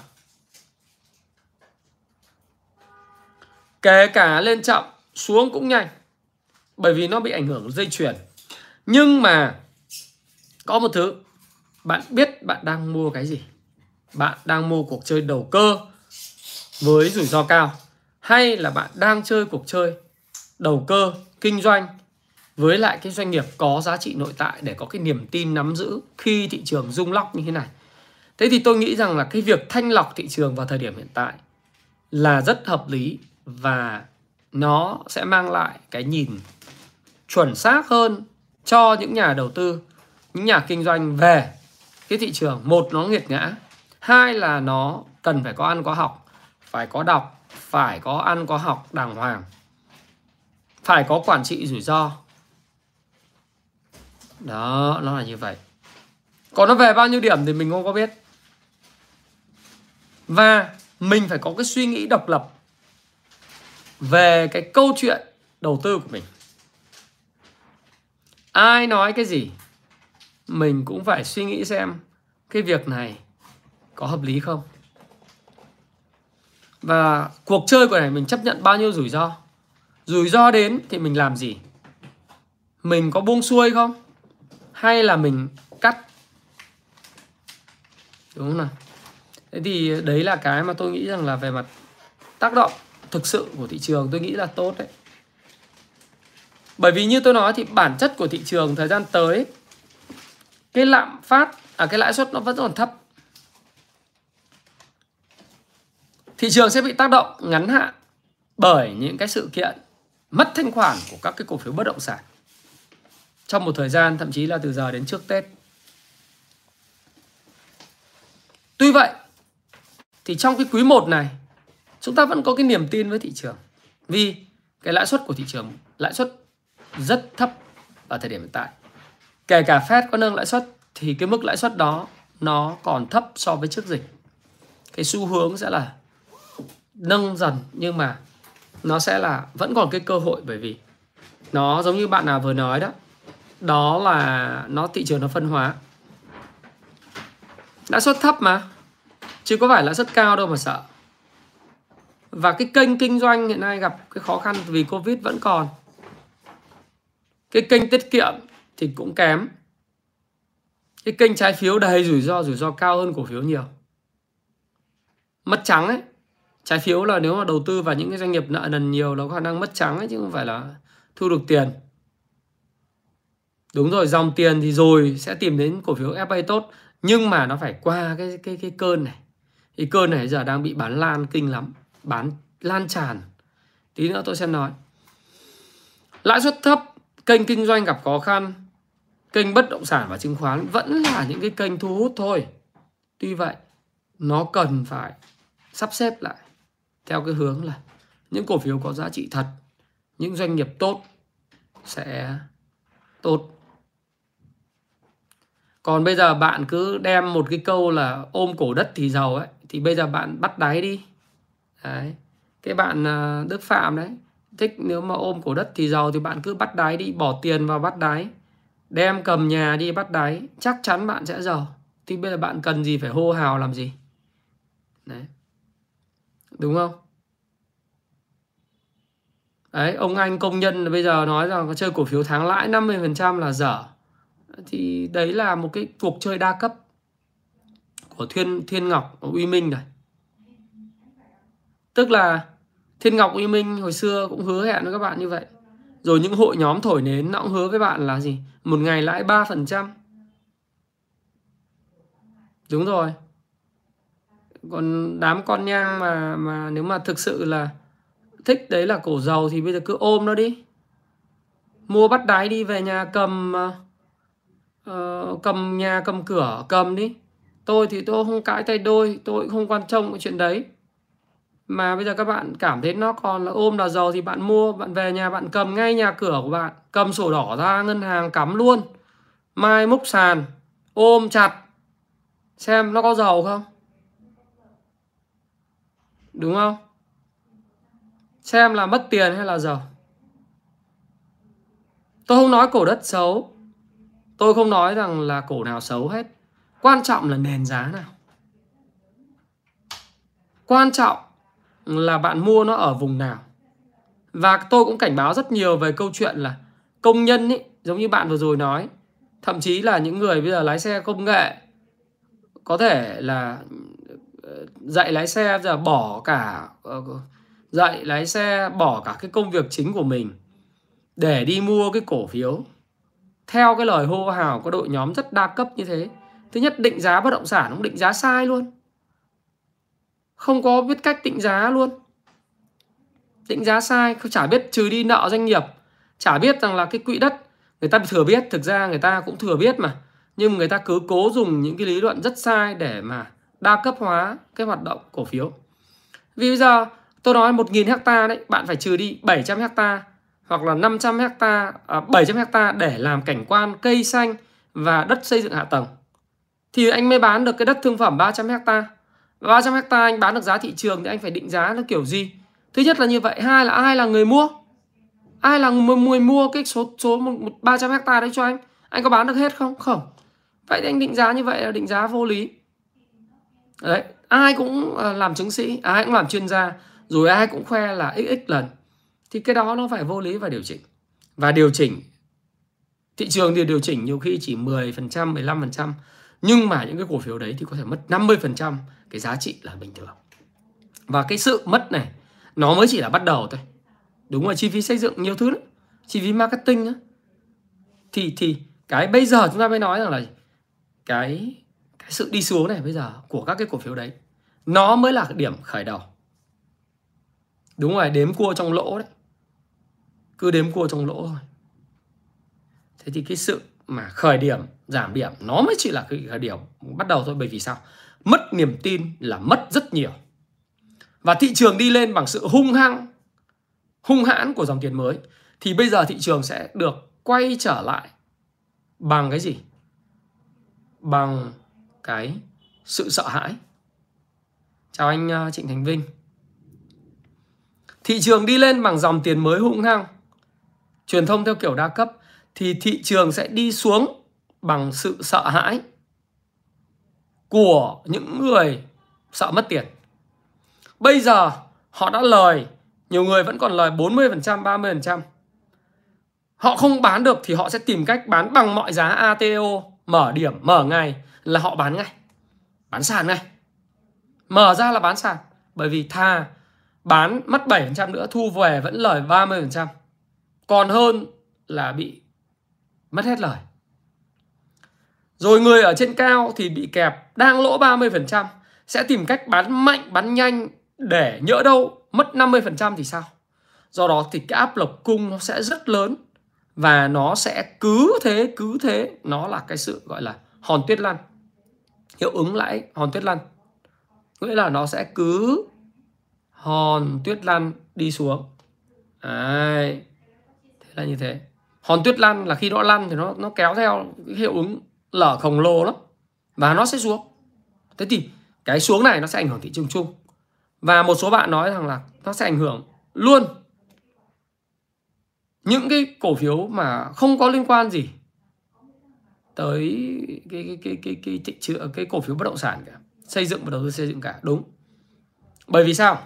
Kể cả lên chậm, xuống cũng nhanh. Bởi vì nó bị ảnh hưởng dây chuyền. Nhưng mà có một thứ, bạn biết bạn đang mua cái gì? Bạn đang mua cuộc chơi đầu cơ với rủi ro cao hay là bạn đang chơi cuộc chơi đầu cơ kinh doanh với lại cái doanh nghiệp có giá trị nội tại để có cái niềm tin nắm giữ khi thị trường rung lóc như thế này. Thế thì tôi nghĩ rằng là cái việc thanh lọc thị trường vào thời điểm hiện tại là rất hợp lý và nó sẽ mang lại cái nhìn chuẩn xác hơn cho những nhà đầu tư, những nhà kinh doanh về cái thị trường. Một nó nghiệt ngã, hai là nó cần phải có ăn có học phải có đọc phải có ăn có học đàng hoàng phải có quản trị rủi ro. Đó nó là như vậy. Còn nó về bao nhiêu điểm thì mình không có biết. Và mình phải có cái suy nghĩ độc lập về cái câu chuyện đầu tư của mình. Ai nói cái gì? Mình cũng phải suy nghĩ xem cái việc này có hợp lý không. Và cuộc chơi của này mình chấp nhận bao nhiêu rủi ro. Rủi ro đến thì mình làm gì? Mình có buông xuôi không? Hay là mình cắt? Đúng không nào? Thế thì đấy là cái mà tôi nghĩ rằng là về mặt tác động thực sự của thị trường, tôi nghĩ là tốt đấy. Bởi vì như tôi nói thì bản chất của thị trường thời gian tới cái lạm phát à cái lãi suất nó vẫn còn thấp thị trường sẽ bị tác động ngắn hạn bởi những cái sự kiện mất thanh khoản của các cái cổ phiếu bất động sản trong một thời gian, thậm chí là từ giờ đến trước Tết. Tuy vậy, thì trong cái quý 1 này, chúng ta vẫn có cái niềm tin với thị trường vì cái lãi suất của thị trường, lãi suất rất thấp ở thời điểm hiện tại. Kể cả Fed có nâng lãi suất, thì cái mức lãi suất đó nó còn thấp so với trước dịch. Cái xu hướng sẽ là nâng dần, nhưng mà nó sẽ là, vẫn còn cái cơ hội bởi vì nó giống như bạn nào vừa nói đó đó là nó, thị trường nó phân hóa. Lãi suất thấp mà, chứ có phải lãi suất cao đâu mà sợ. Và cái kênh kinh doanh hiện nay gặp cái khó khăn vì covid vẫn còn. Cái kênh tiết kiệm thì cũng kém. Cái kênh trái phiếu đầy rủi ro rủi ro cao hơn cổ phiếu nhiều. Mất trắng ấy. Trái phiếu là nếu mà đầu tư vào những cái doanh nghiệp nợ nần nhiều nó có khả năng mất trắng ấy, chứ không phải là thu được tiền. Đúng rồi, dòng tiền thì rồi sẽ tìm đến cổ phiếu FA tốt, nhưng mà nó phải qua cái cái cái cơn này. Cái cơn này giờ đang bị bán lan kinh lắm, bán lan tràn. Tí nữa tôi sẽ nói. Lãi suất thấp, kênh kinh doanh gặp khó khăn kênh bất động sản và chứng khoán vẫn là những cái kênh thu hút thôi. Tuy vậy, nó cần phải sắp xếp lại theo cái hướng là những cổ phiếu có giá trị thật, những doanh nghiệp tốt sẽ tốt. Còn bây giờ bạn cứ đem một cái câu là ôm cổ đất thì giàu ấy, thì bây giờ bạn bắt đáy đi. Đấy. Cái bạn à, Đức Phạm đấy, thích nếu mà ôm cổ đất thì giàu thì bạn cứ bắt đáy đi, bỏ tiền vào bắt đáy đem cầm nhà đi bắt đáy, chắc chắn bạn sẽ giàu. Thì bây giờ bạn cần gì phải hô hào làm gì? Đấy. Đúng không? Đấy, ông anh công nhân bây giờ nói rằng có chơi cổ phiếu tháng lãi 50% là dở. Thì đấy là một cái cuộc chơi đa cấp của Thiên Thiên Ngọc Uy Minh này. Tức là Thiên Ngọc Uy Minh hồi xưa cũng hứa hẹn với các bạn như vậy rồi những hội nhóm thổi nến nó cũng hứa với bạn là gì? Một ngày lãi 3% đúng rồi. Còn đám con nhang mà mà nếu mà thực sự là thích đấy là cổ dầu thì bây giờ cứ ôm nó đi. Mua bắt đáy đi về nhà cầm uh, cầm nhà cầm cửa cầm đi. Tôi thì tôi không cãi tay đôi tôi không quan trọng cái chuyện đấy mà bây giờ các bạn cảm thấy nó còn là ôm là giàu thì bạn mua, bạn về nhà bạn cầm ngay nhà cửa của bạn, cầm sổ đỏ ra, ngân hàng cắm luôn. Mai múc sàn, ôm chặt. Xem nó có giàu không? Đúng không? Xem là mất tiền hay là giàu. Tôi không nói cổ đất xấu. Tôi không nói rằng là cổ nào xấu hết. Quan trọng là nền giá nào. Quan trọng là bạn mua nó ở vùng nào. Và tôi cũng cảnh báo rất nhiều về câu chuyện là công nhân ấy giống như bạn vừa rồi nói. Thậm chí là những người bây giờ lái xe công nghệ, có thể là ờ, dạy lái xe giờ bỏ cả ờ, dạy lái xe, bỏ cả cái công việc chính của mình để đi mua cái cổ phiếu. Theo cái lời hô hào của đội nhóm rất đa cấp như thế. Thứ nhất, định giá bất động sản cũng định giá sai luôn không có biết cách định giá luôn. Định giá sai không chả biết trừ đi nợ doanh nghiệp. Chả biết rằng là cái quỹ đất người ta thừa biết thực ra người ta cũng thừa biết mà. Nhưng người ta cứ cố dùng những cái lý luận rất sai để mà đa cấp hóa cái hoạt động cổ phiếu. Vì bây giờ tôi nói 1.000 hecta đấy bạn phải trừ đi 700 hecta hoặc là 500 hecta à, 700 hecta để làm cảnh quan cây xanh và đất xây dựng hạ tầng. Thì anh mới bán được cái đất thương phẩm 300 hecta 300 hecta anh bán được giá thị trường thì anh phải định giá nó kiểu gì? Thứ nhất là như vậy hai là ai là người mua? Ai là người mua cái số số một ba trăm hecta đấy cho anh? Anh có bán được hết không? Không. Vậy thì anh định giá như vậy là định giá vô lý. Đấy ai cũng ờ, làm chứng sĩ ai cũng làm chuyên gia rồi ai cũng khoe là xx lần. Thì cái đó nó phải vô lý và điều chỉnh. Và điều chỉnh thị trường thì điều chỉnh nhiều khi chỉ 10%, 15% nhưng mà những cái cổ phiếu đấy thì có thể mất 50% cái giá trị là bình thường. Và cái sự mất này nó mới chỉ là bắt đầu thôi. Đúng rồi, chi phí xây dựng nhiều thứ đấy. Chi phí marketing đó. Thì thì cái bây giờ chúng ta mới nói rằng là cái cái sự đi xuống này bây giờ của các cái cổ phiếu đấy nó mới là cái điểm khởi đầu. Đúng rồi, đếm cua trong lỗ đấy. Cứ đếm cua trong lỗ thôi. Thế thì cái sự mà khởi điểm giảm điểm nó mới chỉ là cái khởi điểm bắt đầu thôi bởi vì sao mất niềm tin là mất rất nhiều. Và thị trường đi lên bằng sự hung hăng, hung hãn của dòng tiền mới, thì bây giờ thị trường sẽ được quay trở lại bằng cái gì? Bằng cái sự sợ hãi. Chào anh à, Trịnh Thành Vinh. Thị trường đi lên bằng dòng tiền mới hung hăng, truyền thông theo kiểu đa cấp, thì thị trường sẽ đi xuống bằng sự sợ hãi của những người sợ mất tiền. Bây giờ họ đã lời, nhiều người vẫn còn lời 40% 30% họ không bán được thì họ sẽ tìm cách bán bằng mọi giá ATO mở điểm, mở ngày là họ bán ngay. Bán sàn ngay. Mở ra là bán sàn, bởi vì thà bán mất 7% nữa, thu về vẫn lời 30% còn hơn là bị mất hết lời rồi người ở trên cao thì bị kẹp, đang lỗ 30% sẽ tìm cách bán mạnh bán nhanh để nhỡ đâu mất 50% thì sao? Do đó thì cái áp lực cung nó sẽ rất lớn và nó sẽ cứ thế cứ thế. Nó là cái sự gọi là hòn tuyết lăn. Hiệu ứng lãi hòn tuyết lăn. Nghĩa là nó sẽ cứ hòn tuyết lăn đi xuống. Đấy. thế là như thế. Hòn tuyết lăn là khi nó lăn thì nó nó kéo theo cái hiệu ứng lở khổng lồ lắm. Và nó sẽ xuống. Thế thì cái xuống này nó sẽ ảnh hưởng thị trường chung. Và một số bạn nói rằng là nó sẽ ảnh hưởng luôn. Những cái cổ phiếu mà không có liên quan gì tới cái cái cái cái cái thị trường cái cổ phiếu bất động sản cả. Xây dựng và đầu tư xây dựng cả. Đúng. Bởi vì sao?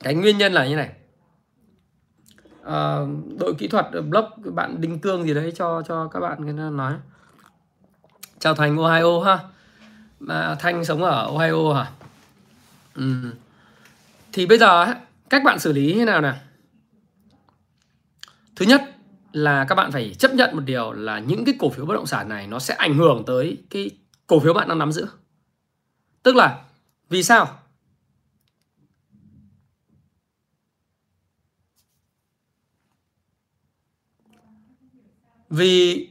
Cái nguyên nhân là như này. À, đội kỹ thuật ờ, blog bạn đinh cương gì đấy cho cho các bạn nói chào thành ohio ha. Mà thanh sống ở ohio hả? Ừ. thì bây giờ cách bạn xử lý thế nào nào? Thứ nhất là các bạn phải chấp nhận một điều là những cái cổ phiếu bất động sản này nó sẽ ảnh hưởng tới cái cổ phiếu bạn đang nắm giữ. Tức là vì sao? Vì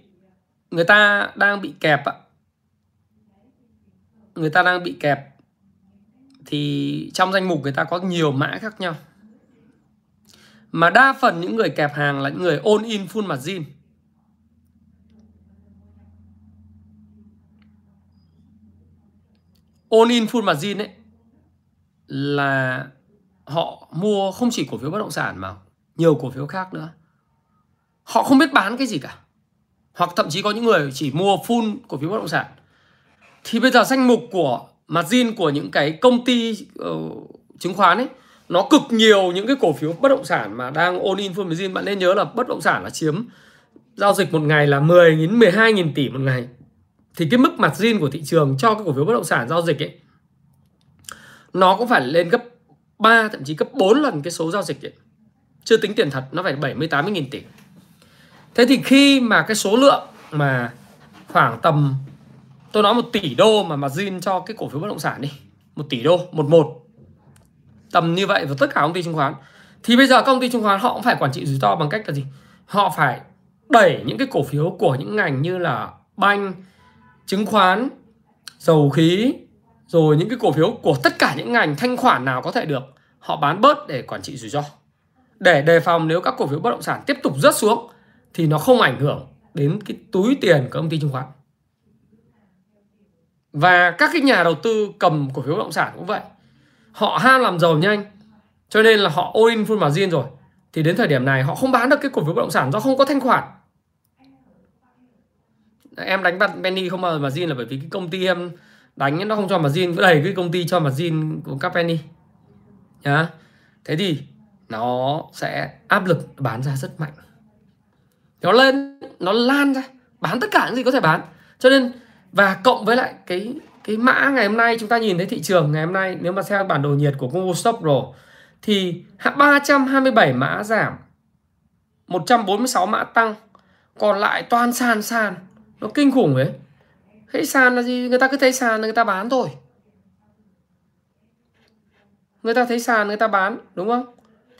người ta đang bị kẹp ạ. Người ta đang bị kẹp. Thì trong danh mục người ta có nhiều mã khác nhau. Mà đa phần những người kẹp hàng là những người ôn in full margin. Ôn in full margin ấy là họ mua không chỉ cổ phiếu bất động sản mà nhiều cổ phiếu khác nữa. Họ không biết bán cái gì cả hoặc thậm chí có những người chỉ mua full cổ phiếu bất động sản thì bây giờ danh mục của margin của những cái công ty uh, chứng khoán ấy nó cực nhiều những cái cổ phiếu bất động sản mà đang all in full margin bạn nên nhớ là bất động sản là chiếm giao dịch một ngày là 10 đến 12 nghìn tỷ một ngày thì cái mức margin của thị trường cho cái cổ phiếu bất động sản giao dịch ấy nó cũng phải lên gấp 3 thậm chí gấp 4 lần cái số giao dịch ấy. Chưa tính tiền thật nó phải 70 80 nghìn tỷ. Thế thì khi mà cái số lượng mà khoảng tầm tôi nói một tỷ đô mà margin cho cái cổ phiếu bất động sản đi, một tỷ đô, một một tầm như vậy và tất cả công ty chứng khoán. Thì bây giờ công ty chứng khoán họ cũng phải quản trị rủi ro bằng cách là gì? Họ phải đẩy những cái cổ phiếu của những ngành như là banh chứng khoán dầu khí rồi những cái cổ phiếu của tất cả những ngành thanh khoản nào có thể được họ bán bớt để quản trị rủi ro. Để đề phòng nếu các cổ phiếu bất động sản tiếp tục rớt xuống thì nó không ảnh hưởng đến cái túi tiền của công ty chứng khoán. Và các cái nhà đầu tư cầm cổ phiếu bất động sản cũng vậy. Họ ham làm giàu nhanh, cho nên là họ all in full margin rồi. Thì đến thời điểm này họ không bán được cái cổ phiếu bất động sản do không có thanh khoản. Em đánh bắt penny không bao giờ margin là bởi vì cái công ty em đánh nó không cho margin cứ đẩy cái công ty cho margin của các penny nhá. Thế thì nó sẽ áp lực bán ra rất mạnh nó lên, nó lan ra, bán tất cả những gì có thể bán. Cho nên, và cộng với lại cái cái mã ngày hôm nay chúng ta nhìn thấy thị trường ngày hôm nay, nếu mà theo bản đồ nhiệt của Google Stock Pro thì 327 mã giảm 146 mã tăng, còn lại toàn sàn sàn. Nó kinh khủng ấy. Thấy sàn là gì? Người ta cứ thấy sàn là người ta bán thôi. Người ta thấy sàn, người ta bán, đúng không?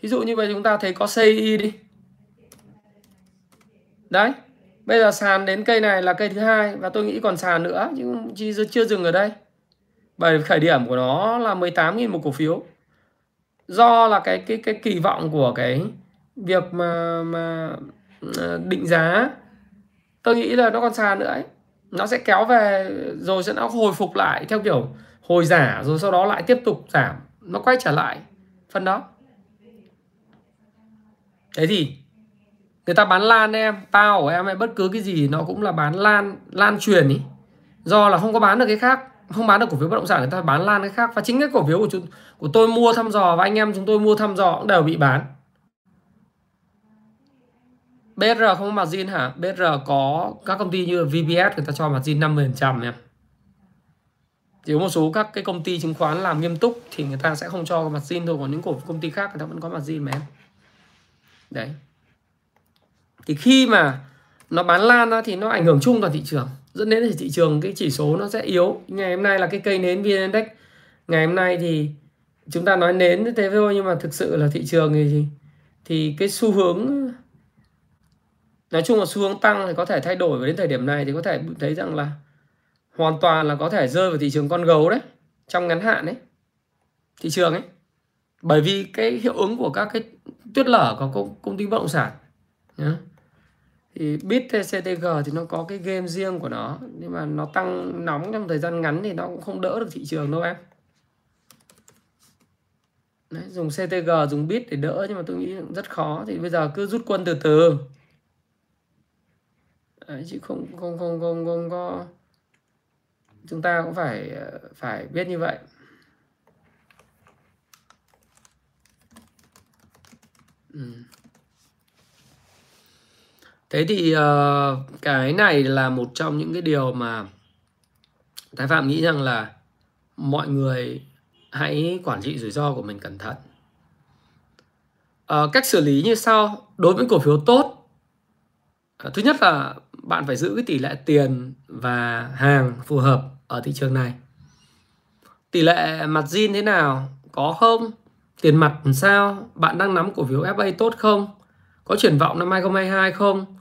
Thí dụ như vậy chúng ta thấy có CI đi đấy Bây giờ sàn đến cây này là cây thứ hai và tôi nghĩ còn sàn nữa chứ chưa dừng ở đây. Bởi khởi điểm của nó là 18.000 một cổ phiếu. Do là cái cái cái kỳ vọng của cái việc mà mà ờ, định giá tôi nghĩ là nó còn sàn nữa ấy. Nó sẽ kéo về rồi sẽ nó hồi phục lại theo kiểu hồi giả rồi sau đó lại tiếp tục giảm, nó quay trở lại phần đó. Thế thì người ta bán lan em tao của em hay bất cứ cái gì nó cũng là bán lan lan truyền ý do là không có bán được cái khác không bán được cổ phiếu bất động sản, người ta bán lan cái khác và chính cái cổ phiếu của chúng, của tôi mua thăm dò và anh em chúng tôi mua thăm dò cũng đều bị bán BR không có margin hả? BR có các công ty như VBS người ta cho margin 50% nha. Chỉ có một số các cái công ty chứng khoán làm nghiêm túc thì người ta sẽ không cho margin thôi còn những cổ công ty khác, người ta vẫn có margin mà em. Đấy. Thì khi mà nó bán lan ra thì nó ảnh hưởng chung toàn thị trường. Dẫn đến thì thị trường cái chỉ số nó sẽ yếu. Ngày hôm nay là cái cây nến vn index. Ngày hôm nay thì chúng ta nói nến như thế thôi nhưng mà thực sự là thị trường thì thì cái xu hướng nói chung là xu hướng tăng thì có thể thay đổi và đến thời điểm này thì có thể thấy rằng là hoàn toàn là có thể rơi vào thị trường con gấu đấy trong ngắn hạn đấy thị trường ấy. Bởi vì cái hiệu ứng của các cái tuyết lở của công, công ty bất động sản yeah thì bit CTG thì nó có cái game riêng của nó nhưng mà nó tăng nóng trong thời gian ngắn thì nó cũng không đỡ được thị trường đâu em. Đấy, dùng CTG dùng bit để đỡ nhưng mà tôi nghĩ rất khó thì bây giờ cứ rút quân từ từ. Đấy, chứ không không không không không có chúng ta cũng phải phải biết như vậy. Ừ thế thì uh, cái này là một trong những cái điều mà thái phạm nghĩ rằng là mọi người hãy quản trị rủi ro của mình cẩn thận. Uh, cách xử lý như sau. Đối với cổ phiếu tốt uh, thứ nhất là bạn phải giữ cái tỷ lệ tiền và hàng phù hợp ở thị trường này. Tỷ lệ mặt zin thế nào có không tiền mặt làm sao bạn đang nắm cổ phiếu FA tốt không có triển vọng năm 2022 không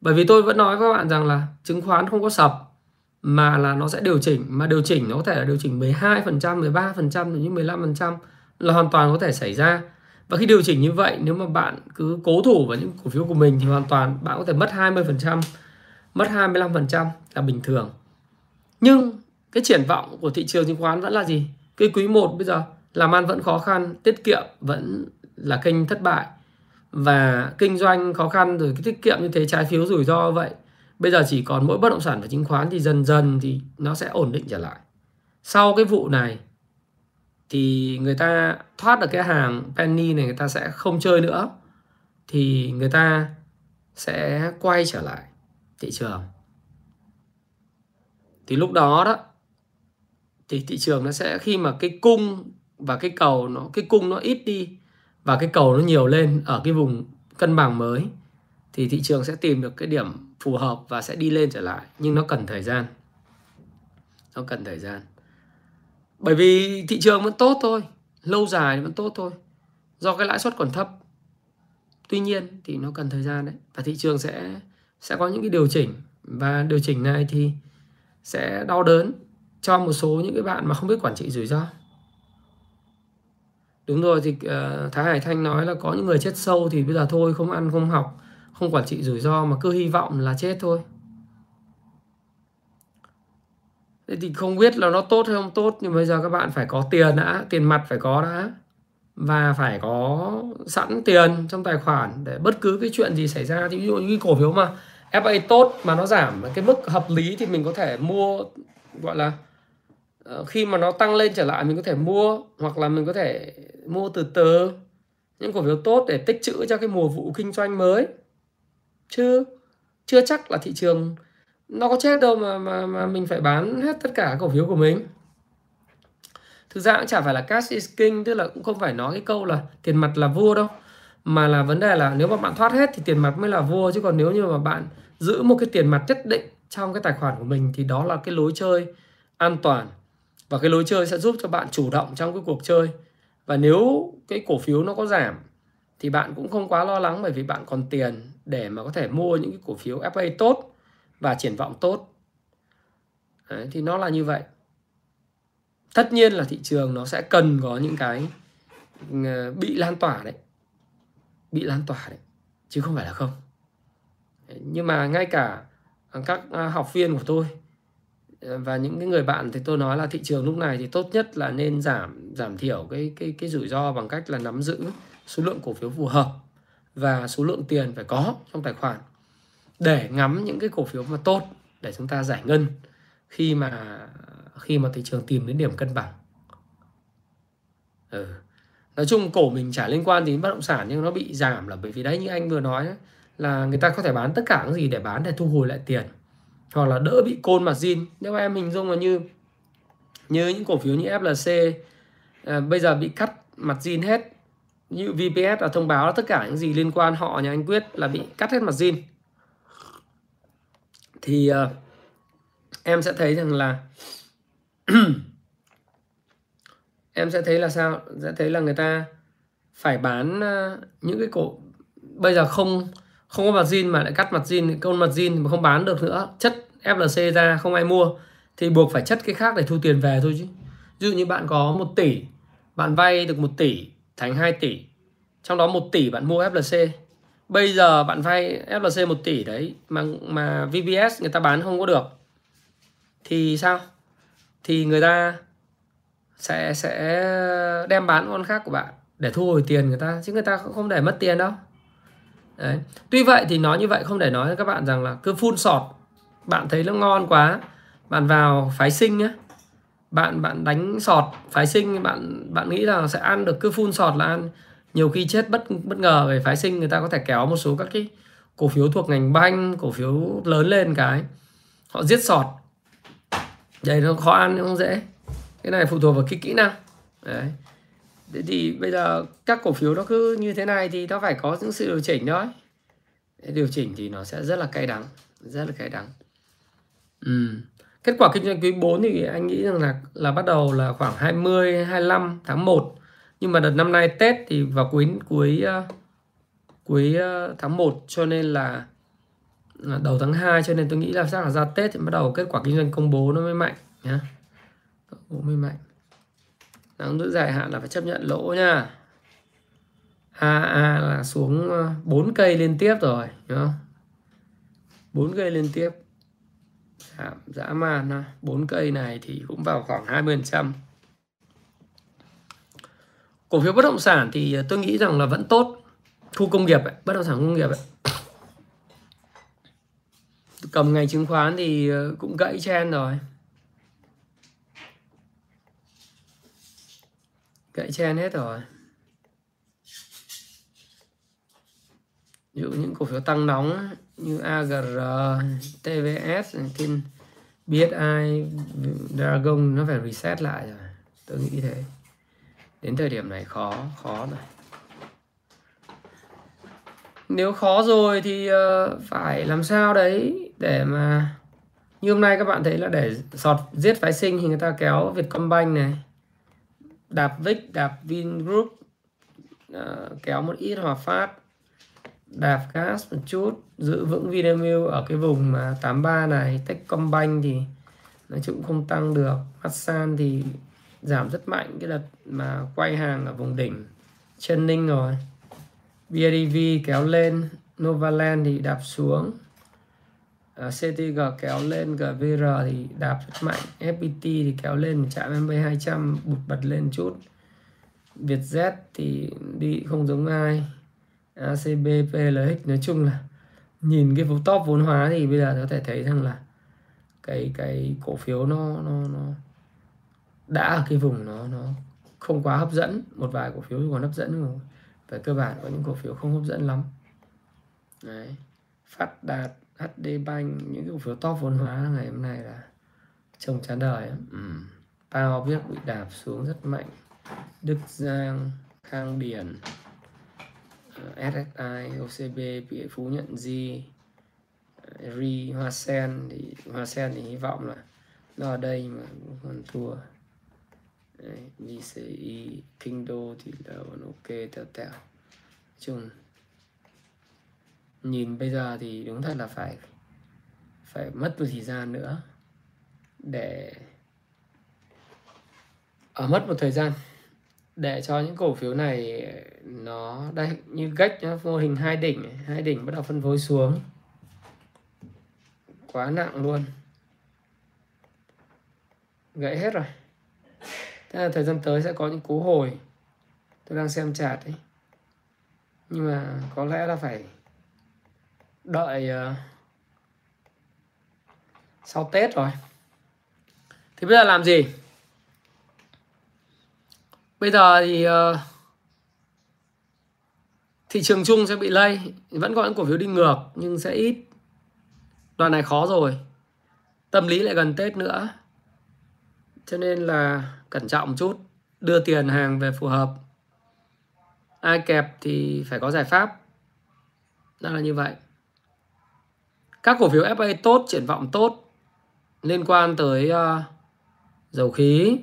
bởi vì tôi vẫn nói với các bạn rằng là chứng khoán không có sập mà là nó sẽ điều chỉnh mà điều chỉnh nó có thể là điều chỉnh 12%, 13% đến 15% là hoàn toàn có thể xảy ra. Và khi điều chỉnh như vậy nếu mà bạn cứ cố thủ vào những cổ phiếu của mình thì hoàn toàn bạn có thể mất 20%, mất 25% là bình thường. Nhưng cái triển vọng của thị trường chứng khoán vẫn là gì? Cái quý 1 bây giờ làm ăn vẫn khó khăn, tiết kiệm vẫn là kênh thất bại và kinh doanh khó khăn rồi cái tiết kiệm như thế, trái phiếu rủi ro vậy, bây giờ chỉ còn mỗi bất động sản và chứng khoán thì dần dần thì nó sẽ ổn định trở lại. Sau cái vụ này thì người ta thoát được cái hàng penny này, người ta sẽ không chơi nữa, thì người ta sẽ quay trở lại thị trường. Thì lúc đó đó, thì thị trường nó sẽ, khi mà cái cung và cái cầu nó, cái cung nó ít đi và cái cầu nó nhiều lên ở cái vùng cân bằng mới, thì thị trường sẽ tìm được cái điểm phù hợp và sẽ đi lên trở lại. Nhưng nó cần thời gian. Nó cần thời gian. Bởi vì thị trường vẫn tốt thôi. Lâu dài vẫn tốt thôi. Do cái lãi suất còn thấp. Tuy nhiên thì nó cần thời gian đấy. Và thị trường sẽ sẽ có những cái điều chỉnh. Và điều chỉnh này thì sẽ đau đớn cho một số những cái bạn mà không biết quản trị rủi ro đúng rồi thì uh, Thái Hải Thanh nói là có những người chết sâu thì bây giờ thôi không ăn không học không quản trị rủi ro mà cứ hy vọng là chết thôi. Thế thì không biết là nó tốt hay không tốt nhưng bây giờ các bạn phải có tiền đã tiền mặt phải có đã và phải có sẵn tiền trong tài khoản để bất cứ cái chuyện gì xảy ra. Thì ví dụ như cổ phiếu mà FA tốt mà nó giảm cái mức hợp lý thì mình có thể mua gọi là Ờ, khi mà nó tăng lên trở lại, mình có thể mua hoặc là mình có thể mua từ từ. Những cổ phiếu tốt để tích trữ cho cái mùa vụ kinh doanh mới. Chứ chưa chắc là thị trường nó có chết đâu mà mà mà mình phải bán hết tất cả cổ phiếu của mình. Thực ra cũng chả phải là cash is king, tức là cũng không phải nói cái câu là tiền mặt là vua đâu. Mà là vấn đề là nếu mà bạn thoát hết thì tiền mặt mới là vua, chứ còn nếu như mà bạn giữ một cái tiền mặt nhất định trong cái tài khoản của mình thì đó là cái lối chơi an toàn và cái lối chơi sẽ giúp cho bạn chủ động trong cái cuộc chơi. Và nếu cái cổ phiếu nó có giảm thì bạn cũng không quá lo lắng bởi vì bạn còn tiền để mà có thể mua những cái cổ phiếu FA tốt và triển vọng tốt. Đấy, thì nó là như vậy. Tất nhiên là thị trường nó sẽ cần có những cái ờ, bị lan tỏa đấy. Bị lan tỏa đấy chứ không phải là không. Nhưng mà ngay cả các ờ, học viên của tôi và những cái người bạn thì tôi nói là thị trường lúc này thì tốt nhất là nên giảm giảm thiểu cái cái cái rủi ro bằng cách là nắm giữ số lượng cổ phiếu phù hợp và số lượng tiền phải có trong tài khoản. Để ngắm những cái cổ phiếu mà tốt để chúng ta giải ngân khi mà khi mà thị trường tìm đến điểm cân bằng. Ừ. nói chung cổ mình chả liên quan đến bất động sản nhưng nó bị giảm là bởi vì đấy như anh vừa nói ấy, là người ta có thể bán tất cả những gì để bán để thu hồi lại tiền hoặc là đỡ bị côn mặt zin. Nếu em hình dung là như như những cổ phiếu như FLC à, bây giờ bị cắt mặt zin hết như VPS là thông báo là tất cả những gì liên quan họ nhà anh Quyết là bị cắt hết mặt zin. Thì à, em sẽ thấy rằng là em sẽ thấy là sao? Sẽ thấy là người ta phải bán à, những cái cổ bây giờ không không có mặt zin mà lại cắt mặt zin con mặt zin mà không bán được nữa. Chất FLC ra, không ai mua. Thì buộc phải chất cái khác để thu tiền về thôi chứ. Ví dụ như bạn có 1 tỷ, bạn vay được 1 tỷ, thành 2 tỷ. Trong đó 1 tỷ bạn mua FLC bây giờ bạn vay FLC 1 tỷ đấy, mà mà vbs người ta bán không có được. Thì sao? Thì người ta sẽ sẽ đem bán con khác của bạn để thu hồi tiền người ta. Chứ người ta không để mất tiền đâu đấy. tuy vậy thì nói như vậy không để nói với các bạn rằng là cứ phun sọt. Bạn thấy nó ngon quá, bạn vào phái sinh nhé bạn bạn đánh sọt phái sinh, bạn bạn nghĩ là sẽ ăn được, cứ phun sọt là ăn. Nhiều khi chết bất bất ngờ về phái sinh, người ta có thể kéo một số các cái cổ phiếu thuộc ngành banh, cổ phiếu lớn lên cái, họ giết sọt. Đây nó khó ăn không dễ. Cái này phụ thuộc vào cái kỹ năng. Đấy thế thì bây giờ các cổ phiếu nó cứ như thế này thì nó phải có những sự điều chỉnh thôi điều chỉnh thì nó sẽ rất là cay đắng, rất là cay đắng ừ. kết quả kinh doanh quý 4 thì anh nghĩ rằng là là bắt đầu là khoảng 20 25 tháng 1 nhưng mà đợt năm nay Tết thì vào cuối cuối ờ, cuối ờ, tháng 1 cho nên là đầu tháng 2 cho nên tôi nghĩ là chắc là ra Tết thì bắt đầu kết quả kinh doanh công bố nó mới mạnh nhá. Công bố mới mạnh. Nắm giữ dài hạn là phải chấp nhận lỗ nha. AA là xuống ờ, 4 cây liên tiếp rồi, đúng không? 4 cây liên tiếp. Giảm dã man ha. 4 cây này thì cũng vào khoảng 20%. Cổ phiếu bất động sản thì ờ, tôi nghĩ rằng là vẫn tốt. Khu công nghiệp ấy, bất động sản công nghiệp ấy cầm ngành chứng khoán thì ờ, cũng gãy chen rồi gãy chen hết rồi. Ví dụ những cổ phiếu tăng nóng như AGR, TVS, Kin, BSI, Dragon nó phải reset lại rồi. Tôi nghĩ thế. Đến thời điểm này khó khó rồi. Nếu khó rồi thì ờ, phải làm sao đấy để mà như hôm nay các bạn thấy là để sọt giết phái sinh thì người ta kéo Vietcombank này đạp Vic đạp Vingroup à, kéo một ít Hòa Phát đạp gas một chút giữ vững Vinamilk ở cái vùng mà 83 này. Techcombank thì nói chung không tăng được. Masan thì giảm rất mạnh cái đợt mà quay hàng ở vùng đỉnh chân ninh rồi BIDV kéo lên Novaland thì đạp xuống. Ờ, CTG kéo lên GVR thì đạp rất mạnh. FPT thì kéo lên chạm MB200 bụt bật lên chút. Vietjet thì đi không giống ai. ACB PLX nói chung là nhìn cái top vốn hóa thì bây giờ có thể thấy rằng là cái cái cổ phiếu nó nó nó đã ở cái vùng nó nó không quá hấp dẫn. Một vài cổ phiếu còn hấp dẫn rồi về cơ bản có những cổ phiếu không hấp dẫn lắm. Đấy. phát đạt. HD Bank những cái cổ phiếu top vốn hóa ngày hôm nay là trông chán đời ừ. Bao biết bị đạp xuống rất mạnh. Đức Giang Khang Điển ờ, SSI OCB bị Phú Nhận Di Ri Hoa Sen. Thì Hoa Sen thì hy vọng là nó ở đây mà cũng còn thua. Đấy, VCI Kinh thì là vẫn ok tèo tèo chung nhìn bây giờ thì đúng thật là phải phải mất một thời gian nữa để ở mất một thời gian để cho những cổ phiếu này nó đây như gách nó mô hình hai đỉnh hai đỉnh bắt đầu phân phối xuống. Quá nặng luôn. Gãy hết rồi. Thế là thời gian tới sẽ có những cú hồi. Tôi đang xem chart ấy. Nhưng mà có lẽ là phải đợi uh, sau Tết rồi. Thì bây giờ làm gì? Bây giờ thì uh, thị trường chung sẽ bị lây. Vẫn có những cổ phiếu đi ngược nhưng sẽ ít. Đoạn này khó rồi. Tâm lý lại gần tết nữa. Cho nên là cẩn trọng một chút. Đưa tiền hàng về phù hợp. Ai kẹp thì phải có giải pháp. Đó là như vậy các cổ phiếu FA tốt triển vọng tốt liên quan tới uh, dầu khí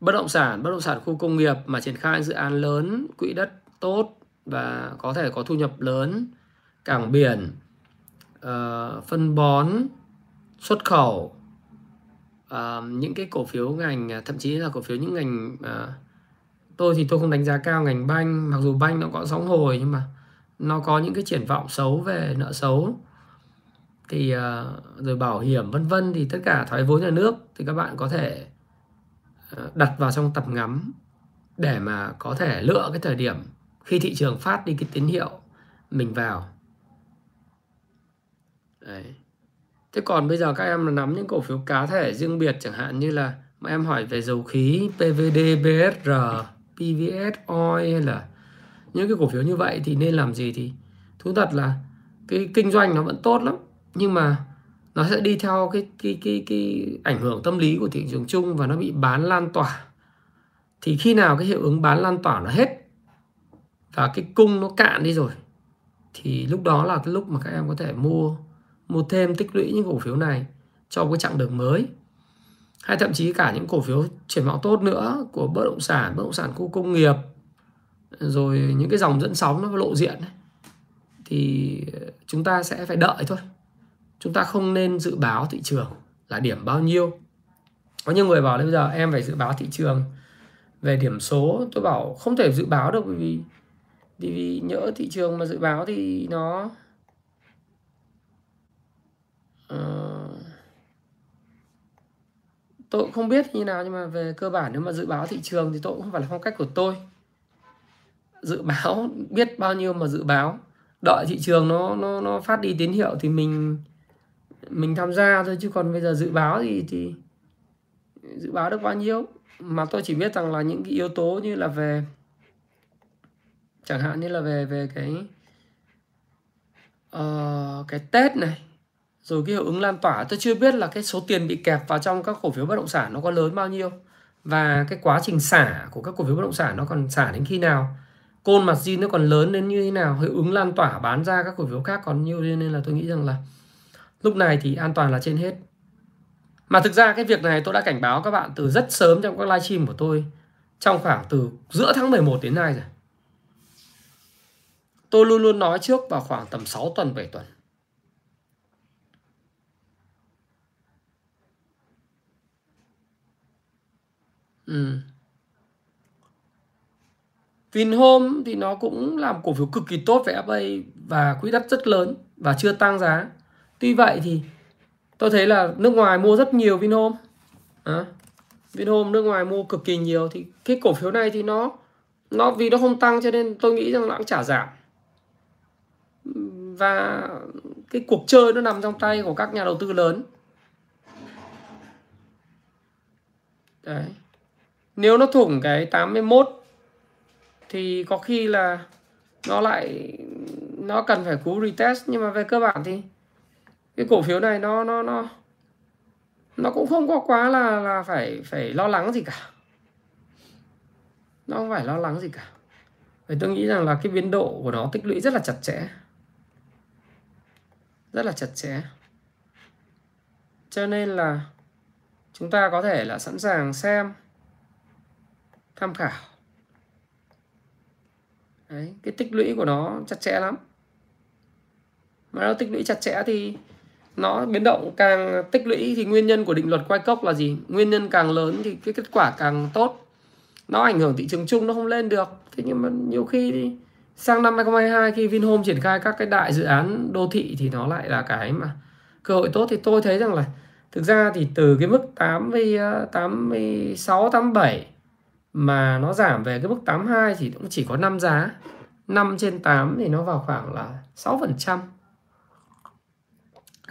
bất động sản bất động sản khu công nghiệp mà triển khai dự án lớn quỹ đất tốt và có thể có thu nhập lớn cảng biển uh, phân bón xuất khẩu uh, những cái cổ phiếu ngành thậm chí là cổ phiếu những ngành uh, tôi thì tôi không đánh giá cao ngành banh mặc dù banh nó có sóng hồi nhưng mà nó có những cái triển vọng xấu về nợ xấu thì ờ, rồi bảo hiểm vân vân thì tất cả thoái vốn nhà nước thì các bạn có thể ờ, đặt vào trong tập ngắm để mà có thể lựa cái thời điểm khi thị trường phát đi cái tín hiệu mình vào Đấy. Thế còn bây giờ các em nắm những cổ phiếu cá thể riêng biệt chẳng hạn như là mà em hỏi về dầu khí, PVD, BSR, PVS, oil hay là những cái cổ phiếu như vậy thì nên làm gì thì thú thật là cái kinh doanh nó vẫn tốt lắm nhưng mà nó sẽ đi theo cái cái cái cái ảnh hưởng tâm lý của thị trường chung và nó bị bán lan tỏa. Thì khi nào cái hiệu ứng bán lan tỏa nó hết và cái cung nó cạn đi rồi thì lúc đó là cái lúc mà các em có thể mua mua thêm tích lũy những cổ phiếu này cho cái chặng đường mới. Hay thậm chí cả những cổ phiếu triển vọng tốt nữa của bất động sản bất động sản khu công nghiệp rồi những cái dòng dẫn sóng nó lộ diện ấy, thì chúng ta sẽ phải đợi thôi chúng ta không nên dự báo thị trường là điểm bao nhiêu. Có nhiều người bảo là bây giờ em phải dự báo thị trường về điểm số. Tôi bảo không thể dự báo được bởi vì vì, vì nhỡ thị trường mà dự báo thì nó uh, tôi cũng không biết như nào nhưng mà về cơ bản nếu mà dự báo thị trường thì tôi cũng không phải là phong cách của tôi. Dự báo biết bao nhiêu mà dự báo. Đợi thị trường nó nó nó phát đi tín hiệu thì mình mình tham gia thôi chứ còn bây giờ dự báo thì thì dự báo được bao nhiêu? Mà tôi chỉ biết rằng là những cái yếu tố như là về chẳng hạn như là về về cái uh, cái Tết này rồi cái hiệu ứng lan tỏa. Tôi chưa biết là cái số tiền bị kẹp vào trong các cổ phiếu bất động sản nó có lớn bao nhiêu và cái quá trình xả của các cổ phiếu bất động sản nó còn xả đến khi nào côn mặt zin nó còn lớn đến như thế nào hiệu ứng lan tỏa bán ra các cổ phiếu khác còn nhiều. Nên là tôi nghĩ rằng là lúc này thì an toàn là trên hết mà thực ra cái việc này tôi đã cảnh báo các bạn từ rất sớm trong các livestream của tôi, trong khoảng từ giữa tháng 11 đến nay rồi tôi luôn luôn nói trước vào khoảng tầm 6 tuần 7 tuần Ừ. Vinhome thì nó cũng làm cổ phiếu cực kỳ tốt về FA và quỹ đất rất lớn và chưa tăng giá. Tuy vậy thì tôi thấy là nước ngoài mua rất nhiều Vinhome. À, Vinhome nước ngoài mua cực kỳ nhiều thì cái cổ phiếu này thì nó nó vì nó không tăng cho nên tôi nghĩ rằng nó cũng trả giảm. Và cái cuộc chơi nó nằm trong tay của các nhà đầu tư lớn. Đấy nếu nó thủng cái 81 thì có khi là nó lại nó cần phải cú retest nhưng mà về cơ bản thì cái cổ phiếu này nó nó nó nó cũng không có quá là là phải phải lo lắng gì cả. Nó không phải lo lắng gì cả. Vì tôi nghĩ rằng là cái biến độ của nó tích lũy rất là chặt chẽ. Rất là chặt chẽ. Cho nên là chúng ta có thể là sẵn sàng xem tham khảo. Đấy, cái tích lũy của nó chặt chẽ lắm. Mà nó tích lũy chặt chẽ thì nó biến động càng tích lũy thì nguyên nhân của định luật quay cốc là gì? Nguyên nhân càng lớn thì cái kết quả càng tốt. Nó ảnh hưởng thị trường chung, nó không lên được. Thế nhưng mà nhiều khi thì sang năm 2022 khi Vinhome triển khai các cái đại dự án đô thị thì nó lại là cái mà cơ hội tốt. Thì tôi thấy rằng là thực ra thì từ cái mức 80 86 87 mà nó giảm về cái mức 82 thì cũng chỉ có 5 giá. 5 trên 8 thì nó vào khoảng là 6%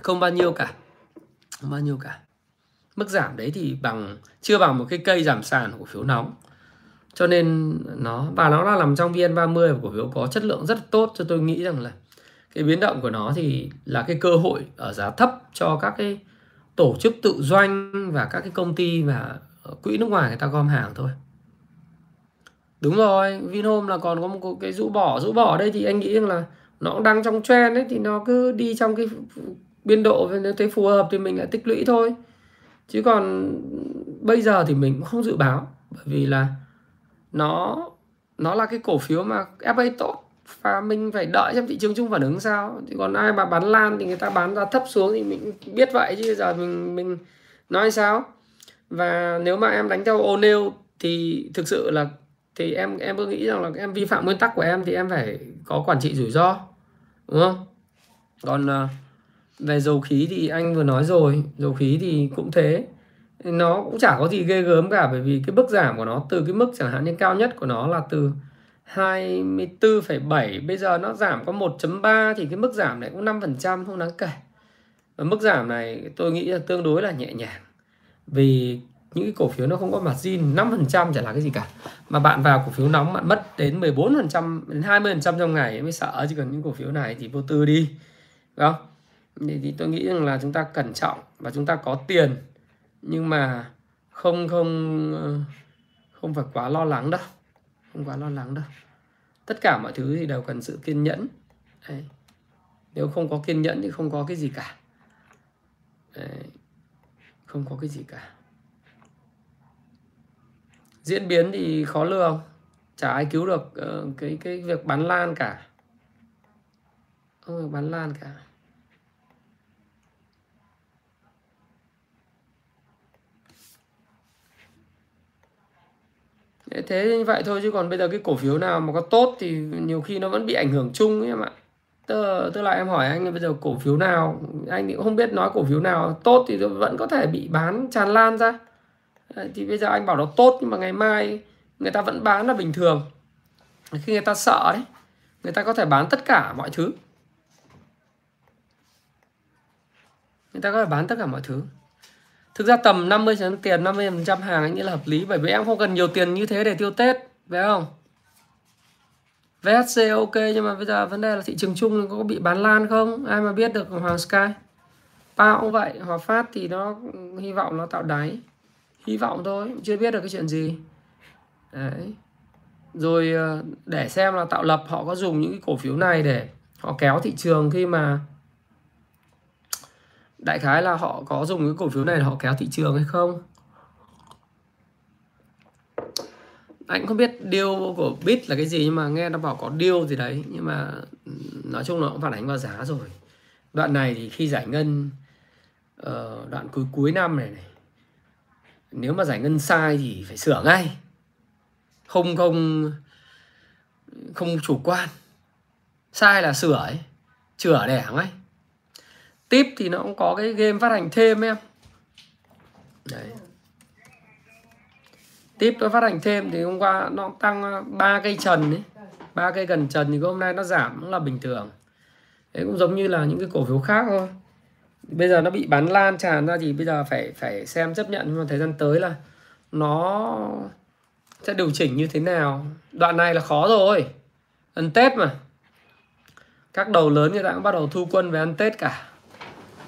không bao nhiêu cả. Không bao nhiêu cả. Mức giảm đấy thì bằng, chưa bằng một cái cây giảm sàn cổ phiếu nóng. Cho nên nó, và nó là nằm trong VN30 cổ phiếu có chất lượng rất tốt, cho tôi nghĩ rằng là cái biến động của nó thì là cái cơ hội ở giá thấp cho các cái tổ chức tự doanh và các cái công ty và ờ, quỹ nước ngoài người ta gom hàng thôi. Đúng rồi, Vinhome là còn có một cái rũ bỏ rũ bỏ đây thì anh nghĩ rằng là nó cũng đang trong trend ấy, thì nó cứ đi trong cái biên độ nếu thấy phù hợp thì mình lại tích lũy thôi. Chứ còn bây giờ thì mình cũng không dự báo bởi vì là nó nó là cái cổ phiếu mà FA tốt và mình phải đợi xem thị trường chung phản ứng sao. Thì còn ai mà bán lan thì người ta bán ra thấp xuống thì mình biết vậy chứ giờ mình mình nói sao? Và nếu mà em đánh theo ô nêu thì thực sự là thì em em cứ nghĩ rằng là em vi phạm nguyên tắc của em thì em phải có quản trị rủi ro đúng không? Còn uh, về dầu khí thì anh vừa nói rồi dầu khí thì cũng thế. Nó cũng chả có gì ghê gớm cả bởi vì cái mức giảm của nó từ cái mức chẳng hạn như cao nhất của nó là từ 24,7 bây giờ nó giảm có 1.3 thì cái mức giảm này cũng 5% không đáng kể. Và mức giảm này tôi nghĩ là tương đối là nhẹ nhàng vì những cái cổ phiếu nó không có margin 5% chả là cái gì cả. Mà bạn vào cổ phiếu nóng bạn mất đến 14% đến 20% trong ngày mới sợ chứ còn những cổ phiếu này thì vô tư đi. Đúng không? Thì, thì tôi nghĩ rằng là chúng ta cẩn trọng và chúng ta có tiền. Nhưng mà không không ờ, không phải quá lo lắng đâu. Không quá lo lắng đâu. Tất cả mọi thứ thì đều cần sự kiên nhẫn. Đấy. nếu không có kiên nhẫn thì không có cái gì cả. Đấy. không có cái gì cả. Diễn biến thì khó lường. Chả ai cứu được uh, cái cái việc bán lan cả. Không được bán lan cả. Thế như vậy thôi chứ còn bây giờ cái cổ phiếu nào mà có tốt thì nhiều khi nó vẫn bị ảnh hưởng chung ấy em ạ. Tức, tức là em hỏi anh bây giờ cổ phiếu nào anh cũng không biết nói cổ phiếu nào tốt thì vẫn có thể bị bán tràn lan ra. Thì bây giờ anh bảo nó tốt nhưng mà ngày mai người ta vẫn bán là bình thường. Khi người ta sợ đấy người ta có thể bán tất cả mọi thứ. Người ta có thể bán tất cả mọi thứ. Thực ra tầm 50 tiền 50% hàng anh nghĩ là hợp lý bởi vì em không cần nhiều tiền như thế để tiêu Tết, phải không? VSC ok nhưng mà bây giờ vấn đề là thị trường chung có bị bán lan không? Ai mà biết được Hoàng Sky. Pao cũng vậy, Hòa Phát thì nó hy vọng nó tạo đáy. Hy vọng thôi, chưa biết được cái chuyện gì. Đấy. Rồi ờ, để xem là tạo lập họ có dùng những cái cổ phiếu này để họ kéo thị trường khi mà đại khái là họ có dùng cái cổ phiếu này để họ kéo thị trường hay không? Anh không biết điều của bit là cái gì nhưng mà nghe nó bảo có điều gì đấy. Nhưng mà ừ, nói chung nó cũng phản ánh vào giá rồi. Đoạn này thì khi giải ngân uh, đoạn cuối cuối năm này này nếu mà giải ngân sai thì phải sửa ngay. Không không không chủ quan. Sai là sửa ấy chữa đẻ ngay Tip thì nó cũng có cái game phát hành thêm em. Đấy. Tip nó phát hành thêm thì hôm qua nó tăng ờ, ba cây trần ấy. Ba cây gần trần thì hôm nay nó giảm cũng là bình thường. Đấy, cũng giống như là những cái cổ phiếu khác thôi. Bây giờ nó bị bán lan tràn ra thì bây giờ phải phải xem chấp nhận. Nhưng mà thời gian tới là nó sẽ điều chỉnh như thế nào. Đoạn này là khó rồi. Ăn tết mà. Các đầu lớn người ta cũng bắt đầu thu quân về ăn tết cả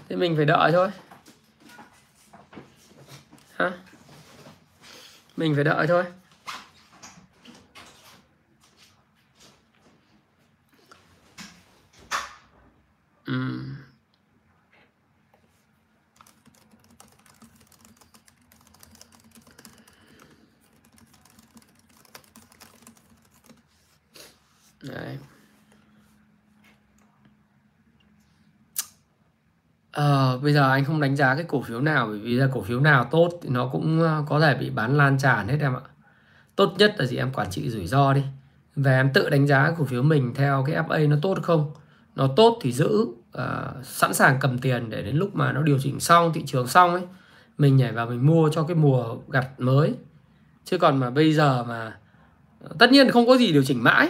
thế mình phải đợi thôi ha mình phải đợi thôi uhm. Đấy. Ờ, bây giờ anh không đánh giá cái cổ phiếu nào bởi vì là cổ phiếu nào tốt thì nó cũng ờ, có thể bị bán lan tràn hết em ạ. Tốt nhất là gì em quản trị rủi ro đi. Và em tự đánh giá cổ phiếu mình theo cái FA nó tốt không. Nó tốt thì giữ uh, sẵn sàng cầm tiền để đến lúc mà nó điều chỉnh xong thị trường xong ấy mình nhảy vào mình mua cho cái mùa gặt mới. Chứ còn mà bây giờ mà ờ, tất nhiên không có gì điều chỉnh mãi.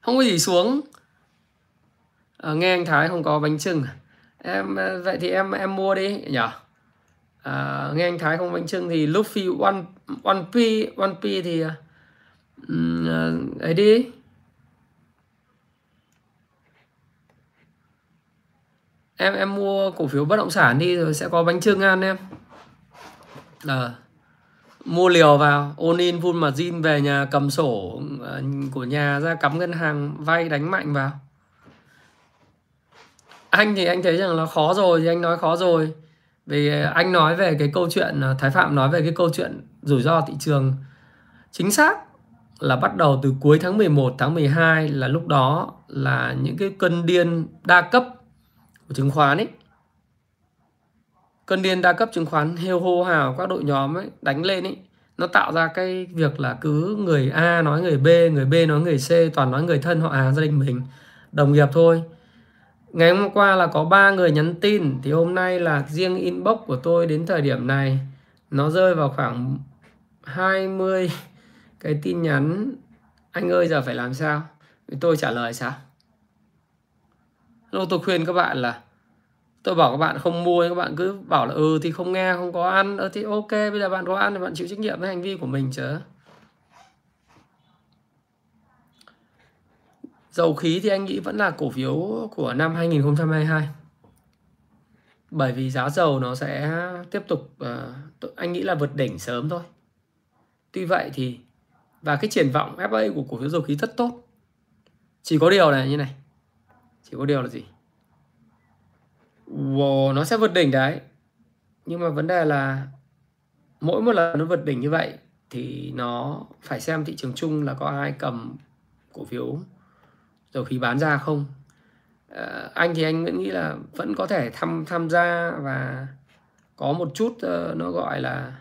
Không có gì xuống à, nghe anh Thái không có bánh trưng à? em ờ, vậy thì em em mua đi nhở à, ờ, nghe anh Thái không bánh trưng thì Luffy One One P One P thì um, ấy đi. Em em mua cổ phiếu bất động sản đi rồi sẽ có bánh trưng ăn em. À, mua liều vào ôn in full margin về nhà cầm sổ của nhà ra cắm ngân hàng vay đánh mạnh vào anh thì anh thấy rằng nó khó rồi, thì anh nói khó rồi. Vì anh nói về cái câu chuyện à, Thái Phạm nói về cái câu chuyện rủi ro thị trường. Chính xác là bắt đầu từ cuối tháng 11 tháng 12 là lúc đó là những cái cơn điên đa cấp của chứng khoán ấy. Cơn điên đa cấp chứng khoán hêu hô hào các đội nhóm ấy đánh lên ấy. Nó tạo ra cái việc là cứ người A nói người B người B nói người C, toàn nói người thân họ hàng gia đình mình. Đồng nghiệp thôi ngày hôm qua là có ba người nhắn tin, thì hôm nay là riêng inbox của tôi đến thời điểm này. Nó rơi vào khoảng 20 cái tin nhắn. Anh ơi, giờ phải làm sao? Tôi trả lời sao? Lúc tôi khuyên các bạn là, tôi bảo các bạn không mua, các bạn cứ bảo là ừ thì không nghe, không có ăn. Ừ thì ok, bây giờ bạn có ăn thì bạn chịu trách nhiệm với hành vi của mình chứ. Dầu khí thì anh nghĩ vẫn là cổ phiếu của năm 2022 bởi vì giá dầu nó sẽ tiếp tục uh, anh nghĩ là vượt đỉnh sớm thôi. Tuy vậy thì và cái triển vọng FA của cổ phiếu dầu khí rất tốt. Chỉ có điều này như này. Chỉ có điều là gì? Wow, nó sẽ vượt đỉnh đấy. Nhưng mà vấn đề là mỗi một lần nó vượt đỉnh như vậy thì nó phải xem thị trường chung là có ai cầm cổ phiếu rồi khi bán ra không? À, anh thì anh vẫn nghĩ là vẫn có thể tham tham gia và có một chút uh, nó gọi là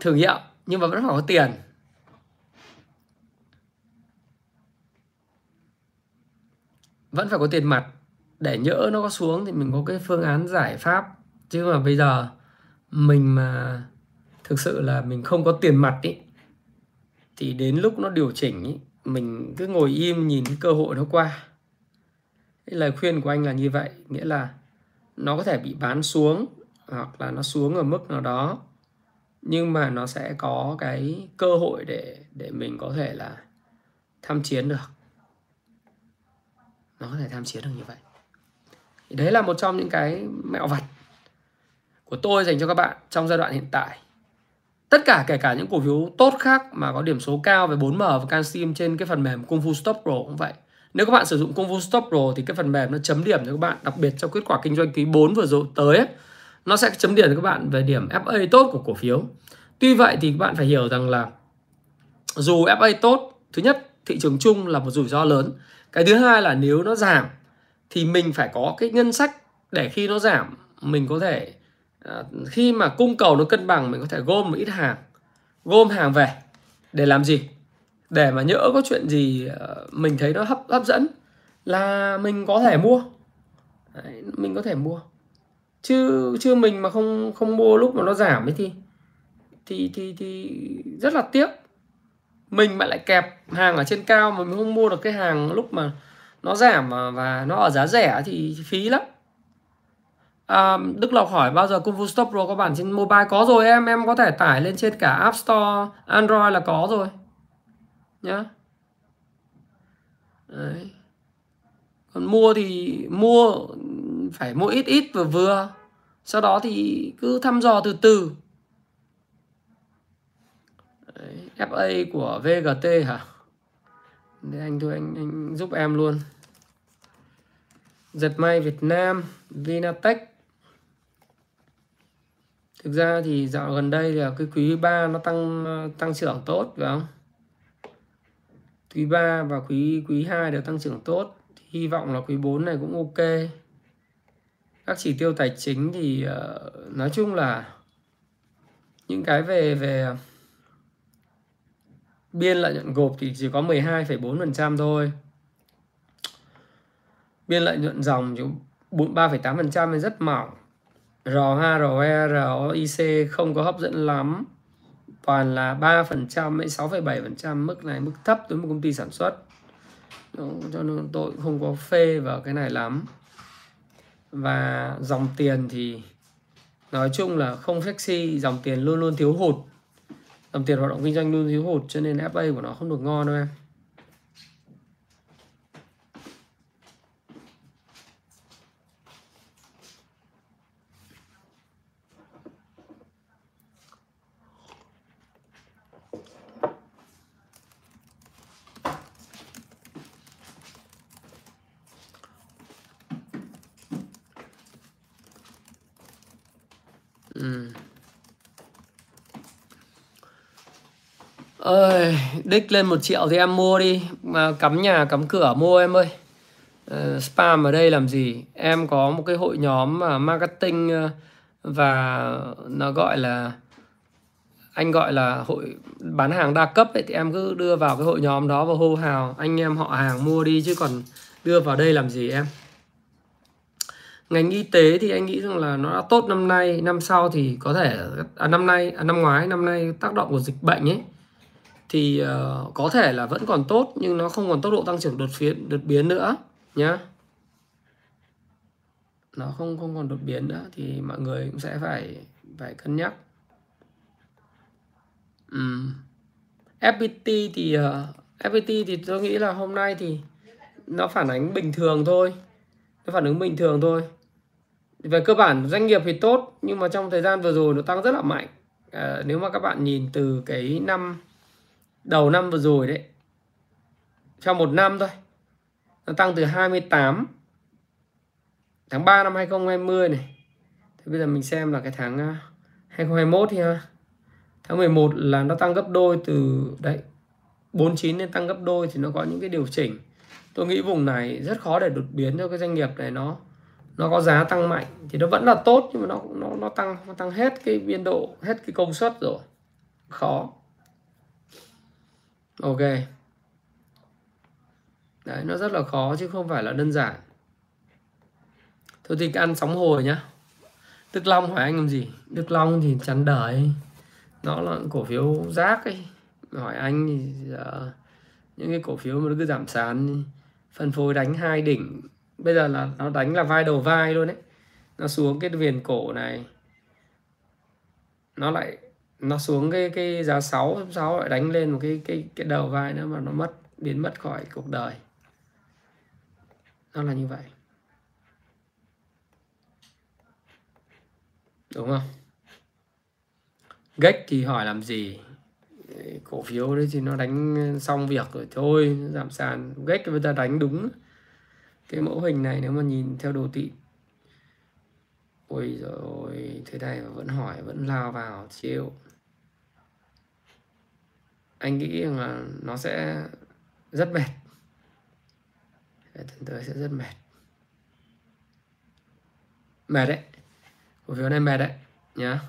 thử nghiệm nhưng mà vẫn phải có tiền. Vẫn phải có tiền mặt. Để nhỡ nó có xuống thì mình có cái phương án giải pháp. Chứ mà bây giờ mình mà thực sự là mình không có tiền mặt ý thì đến lúc nó điều chỉnh ý, mình cứ ngồi im nhìn cái cơ hội nó qua. Cái lời khuyên của anh là như vậy nghĩa là nó có thể bị bán xuống hoặc là nó xuống ở mức nào đó nhưng mà nó sẽ có cái cơ hội để để mình có thể là tham chiến được. Nó có thể tham chiến được như vậy. Thì đấy là một trong những cái mẹo vặt của tôi dành cho các bạn trong giai đoạn hiện tại tất cả kể cả những cổ phiếu tốt khác mà có điểm số cao về 4M và canxim trên cái phần mềm Kung Fu Stop Pro cũng vậy. Nếu các bạn sử dụng Kung Fu Stop Pro thì cái phần mềm nó chấm điểm cho các bạn đặc biệt trong kết quả kinh doanh quý 4 vừa rồi tới ấy, nó sẽ chấm điểm cho các bạn về điểm FA tốt của cổ phiếu. Tuy vậy thì các bạn phải hiểu rằng là dù FA tốt thứ nhất thị trường chung là một rủi ro lớn. Cái thứ hai là nếu nó giảm thì mình phải có cái ngân sách để khi nó giảm mình có thể à, khi mà cung cầu nó cân bằng mình có thể gom một ít hàng gom hàng về để làm gì? Để mà nhỡ có chuyện gì ờ, mình thấy nó hấp hấp dẫn là mình có thể mua. Đấy, mình có thể mua. Chứ chứ mình mà không không mua lúc mà nó giảm ấy thì thì thì thì rất là tiếc. Mình mà lại kẹp hàng ở trên cao mà mình không mua được cái hàng lúc mà nó giảm và, và nó ở giá rẻ thì phí lắm à, Đức Lộc hỏi bao giờ Kung Fu Stop Pro có bản trên mobile có rồi em em có thể tải lên trên cả App Store Android là có rồi nhá Đấy. còn mua thì mua phải mua ít ít vừa vừa sau đó thì cứ thăm dò từ từ Đấy, FA của VGT hả? Để anh thôi anh, anh giúp em luôn. Giật may Việt Nam, Vinatech. Thực ra thì dạo gần đây là cái quý 3 nó tăng tăng trưởng tốt phải không? Quý 3 và quý quý 2 đều tăng trưởng tốt. Hy vọng là quý 4 này cũng ok. Các chỉ tiêu tài chính thì uh, nói chung là những cái về về biên lợi nhuận gộp thì chỉ có 12,4% thôi biên lợi nhuận dòng chỉ 3,8% thì rất mỏng R2, ROE, ROIC không có hấp dẫn lắm. Toàn là 3% hay 6,7% mức này mức thấp đối với một công ty sản xuất. Cho nên tôi cũng không có phê vào cái này lắm. Và dòng tiền thì nói chung là không sexy dòng tiền luôn luôn thiếu hụt. Dòng tiền hoạt động kinh doanh luôn thiếu hụt cho nên FA của nó không được ngon đâu em. Ơi đích lên một triệu thì em mua đi. Mà cắm nhà cắm cửa mua em ơi. Ờ, uh, spam ở đây làm gì? Em có một cái hội nhóm mà marketing ờ, và nó gọi là anh gọi là hội bán hàng đa cấp ấy thì em cứ đưa vào cái hội nhóm đó và hô hào anh em họ hàng mua đi chứ còn đưa vào đây làm gì em? Ngành y tế thì anh nghĩ rằng là nó đã tốt năm nay năm sau thì có thể à, năm nay à, năm ngoái năm nay tác động của dịch bệnh ấy thì uh, có thể là vẫn còn tốt nhưng nó không còn tốc độ tăng trưởng đột biến đột biến nữa nhá. Nó không không còn đột biến nữa thì mọi người cũng sẽ phải phải cân nhắc. Um. FPT thì ờ, uh, FPT thì tôi nghĩ là hôm nay thì nó phản ánh bình thường thôi. Nó phản ứng bình thường thôi. Về cơ bản doanh nghiệp thì tốt nhưng mà trong thời gian vừa rồi nó tăng rất là mạnh. À, nếu mà các bạn nhìn từ cái năm đầu năm vừa rồi đấy. Trong một năm thôi. Nó tăng từ 28 tháng 3 năm 2020 này. Thì bây giờ mình xem là cái tháng à, 2021 thì ha. Tháng 11 là nó tăng gấp đôi từ, đấy 49 lên tăng gấp đôi thì nó có những cái điều chỉnh. Tôi nghĩ vùng này rất khó để đột biến cho cái doanh nghiệp này. Nó nó có giá tăng mạnh thì nó vẫn là tốt nhưng mà nó nó nó tăng nó tăng hết cái biên độ, hết cái công suất rồi. Khó ok. Đấy, nó rất là khó chứ không phải là đơn giản. Thôi thì ăn sóng hồi nhá. Đức Long hỏi anh làm gì? Đức Long thì chắn đời. Nó là cổ phiếu rác ấy. Hỏi anh thì giờ những cái cổ phiếu mà nó cứ giảm sàn phân phối đánh hai đỉnh. Bây giờ là nó đánh là vai đầu vai luôn đấy nó xuống cái viền cổ này. Nó lại nó xuống cái cái giá 6 6 lại đánh lên một cái cái cái đầu vai nữa mà nó mất, biến mất khỏi cuộc đời. Nó là như vậy. Đúng không? Gách thì hỏi làm gì? Cổ phiếu đấy thì nó đánh xong việc rồi thôi, giảm sàn. Gách người ta đánh đúng cái mẫu hình này nếu mà nhìn theo đồ thị. Ôi rồi thế này mà vẫn hỏi, vẫn lao vào, chịu anh nghĩ rằng là nó sẽ rất mệt. Tuần tới sẽ rất mệt. Mệt đấy. Cổ phiếu này mệt đấy nhá.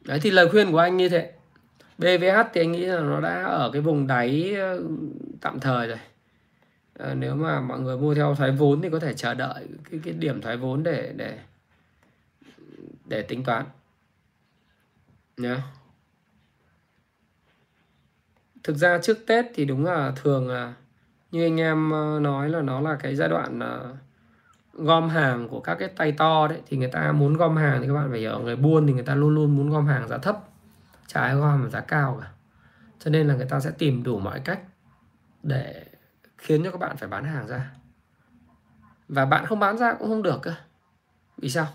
Đấy thì lời khuyên của anh như thế. BVH thì anh nghĩ là nó đã ở cái vùng đáy ờ, tạm thời rồi. À, nếu mà mọi người mua theo thoái vốn thì có thể chờ đợi cái cái điểm thoái vốn để để để tính toán. Nhá thực ra trước Tết thì đúng là thường là, như anh em ờ, nói là nó là cái giai đoạn ờ, gom hàng của các cái tay to đấy, thì người ta muốn gom hàng thì các bạn phải hiểu, người buôn thì người ta luôn luôn muốn gom hàng giá thấp, chả ai gom giá cao cả. Cho nên là người ta sẽ tìm đủ mọi cách để khiến cho các bạn phải bán hàng ra. Và bạn không bán ra cũng không được cơ. Vì sao?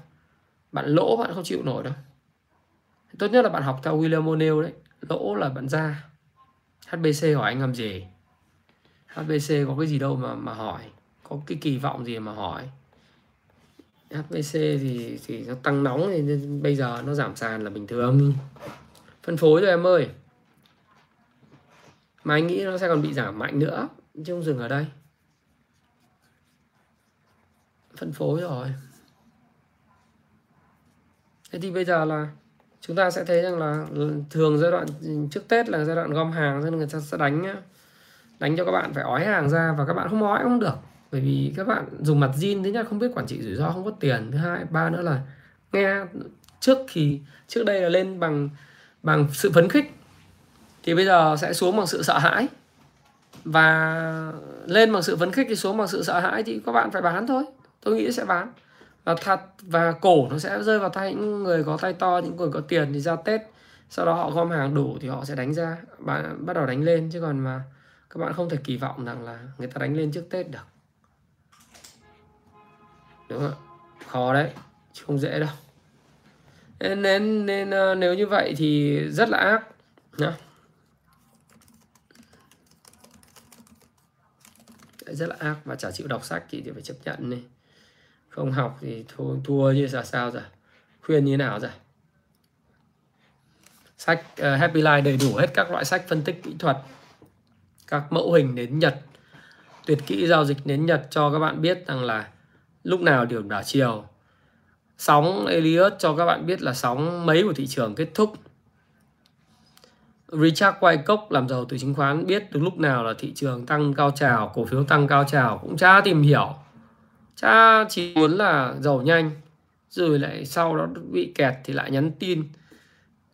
Bạn lỗ bạn không chịu nổi đâu. Tốt nhất là bạn học theo William O'Neill đấy, lỗ là bạn ra. HBC hỏi anh làm gì? HBC có cái gì đâu mà mà hỏi. Có cái kỳ vọng gì mà hỏi. HBC thì thì nó tăng nóng thì bây giờ nó giảm sàn là bình thường. Phân phối rồi em ơi. Mà anh nghĩ nó sẽ còn bị giảm mạnh nữa. Chứ không dừng ở đây. Phân phối rồi. Thế thì bây giờ là chúng ta sẽ thấy rằng là thường giai đoạn trước Tết là giai đoạn gom hàng nên người ta sẽ đánh đánh cho các bạn phải ói hàng ra và các bạn không ói không được. Bởi vì các bạn dùng mặt zin, thứ nhất không biết quản trị rủi ro, không có tiền, thứ hai, ba nữa là nghe trước thì, trước đây là lên bằng bằng sự phấn khích, thì bây giờ sẽ xuống bằng sự sợ hãi. Và lên bằng sự phấn khích thì xuống bằng sự sợ hãi thì các bạn phải bán thôi. Tôi nghĩ sẽ bán và thật và cổ nó sẽ rơi vào tay những người có tay to những người có tiền thì ra tết. Sau đó họ gom hàng đủ thì họ sẽ đánh ra bạn bắt đầu đánh lên. Chứ còn mà các bạn không thể kỳ vọng rằng là người ta đánh lên trước tết được. Đúng không khó đấy chứ không dễ đâu. Nên nên, nên nếu như vậy thì rất là ác nhá. Rất là ác và chả chịu đọc sách thì phải chấp nhận đi không học thì thua, thua như là sao rồi khuyên như nào rồi sách uh, Happy Life đầy đủ hết các loại sách phân tích kỹ thuật các mẫu hình đến Nhật tuyệt kỹ giao dịch đến Nhật cho các bạn biết rằng là lúc nào điểm đảo chiều. Sóng Elliott cho các bạn biết là sóng mấy của thị trường kết thúc. Richard Wyckoff làm giàu từ chứng khoán biết được lúc nào là thị trường tăng cao trào cổ phiếu tăng cao trào cũng chả tìm hiểu cha chỉ muốn là giàu nhanh rồi lại sau đó bị kẹt thì lại nhắn tin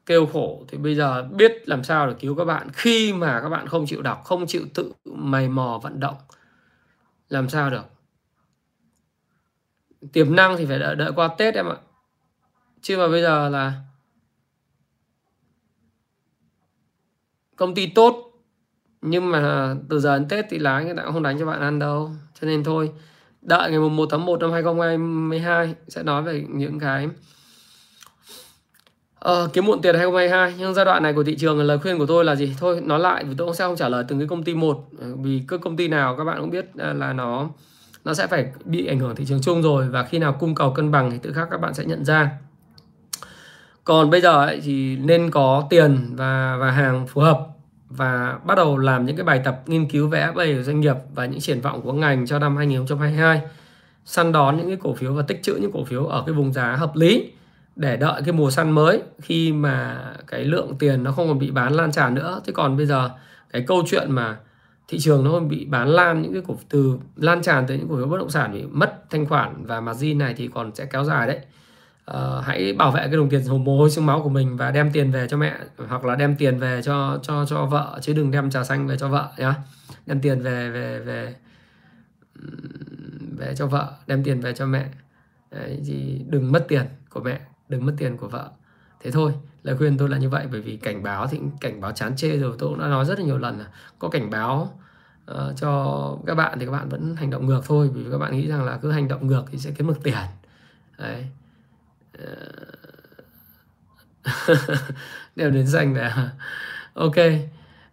kêu khổ. Thì bây giờ biết làm sao để cứu các bạn. Khi mà các bạn không chịu đọc không chịu tự mày mò vận động làm sao được? Tiềm năng thì phải đợi, đợi qua tết em ạ. Chứ mà bây giờ là công ty tốt nhưng mà từ giờ đến tết thì lái người ta cũng không đánh cho bạn ăn đâu. Cho nên thôi đợi ngày 1 tháng 1 năm 2022 sẽ nói về những cái uh, kiếm muộn tiền 2022 nhưng giai đoạn này của thị trường lời khuyên của tôi là gì? Thôi nói lại vì tôi cũng sẽ không trả lời từng cái công ty một. Ờ, vì cứ công ty nào các bạn cũng biết ờ, là nó nó sẽ phải bị ảnh hưởng thị trường chung rồi. Và khi nào cung cầu cân bằng thì tự khắc các bạn sẽ nhận ra. Còn bây giờ ấy, thì nên có tiền và và hàng phù hợp và bắt đầu làm những cái bài tập nghiên cứu về FA của doanh nghiệp và những triển vọng của ngành cho năm 2022 săn đón những cái cổ phiếu và tích trữ những cổ phiếu ở cái vùng giá hợp lý để đợi cái mùa săn mới khi mà cái lượng tiền nó không còn bị bán lan tràn nữa. Thế còn bây giờ, cái câu chuyện mà thị trường nó bị bán lan, những cái cổ, từ lan tràn từ những cổ phiếu bất động sản bị mất thanh khoản và margin này thì còn sẽ kéo dài đấy uh, hãy bảo vệ cái đồng tiền hồn mồ hôi xương máu của mình và đem tiền về cho mẹ hoặc là đem tiền về cho cho cho vợ chứ đừng đem trà xanh về cho vợ nhá. Đem tiền về về về về cho vợ đem tiền về cho mẹ. Đấy, thì đừng mất tiền của mẹ đừng mất tiền của vợ. Thế thôi lời khuyên tôi là như vậy bởi vì cảnh báo thì cảnh báo chán chê rồi tôi cũng đã nói rất là nhiều lần là có cảnh báo uh, cho các bạn thì các bạn vẫn hành động ngược thôi vì các bạn nghĩ rằng là cứ hành động ngược thì sẽ kiếm được tiền. Đấy. Ờ. đều đến dành đấy à ok,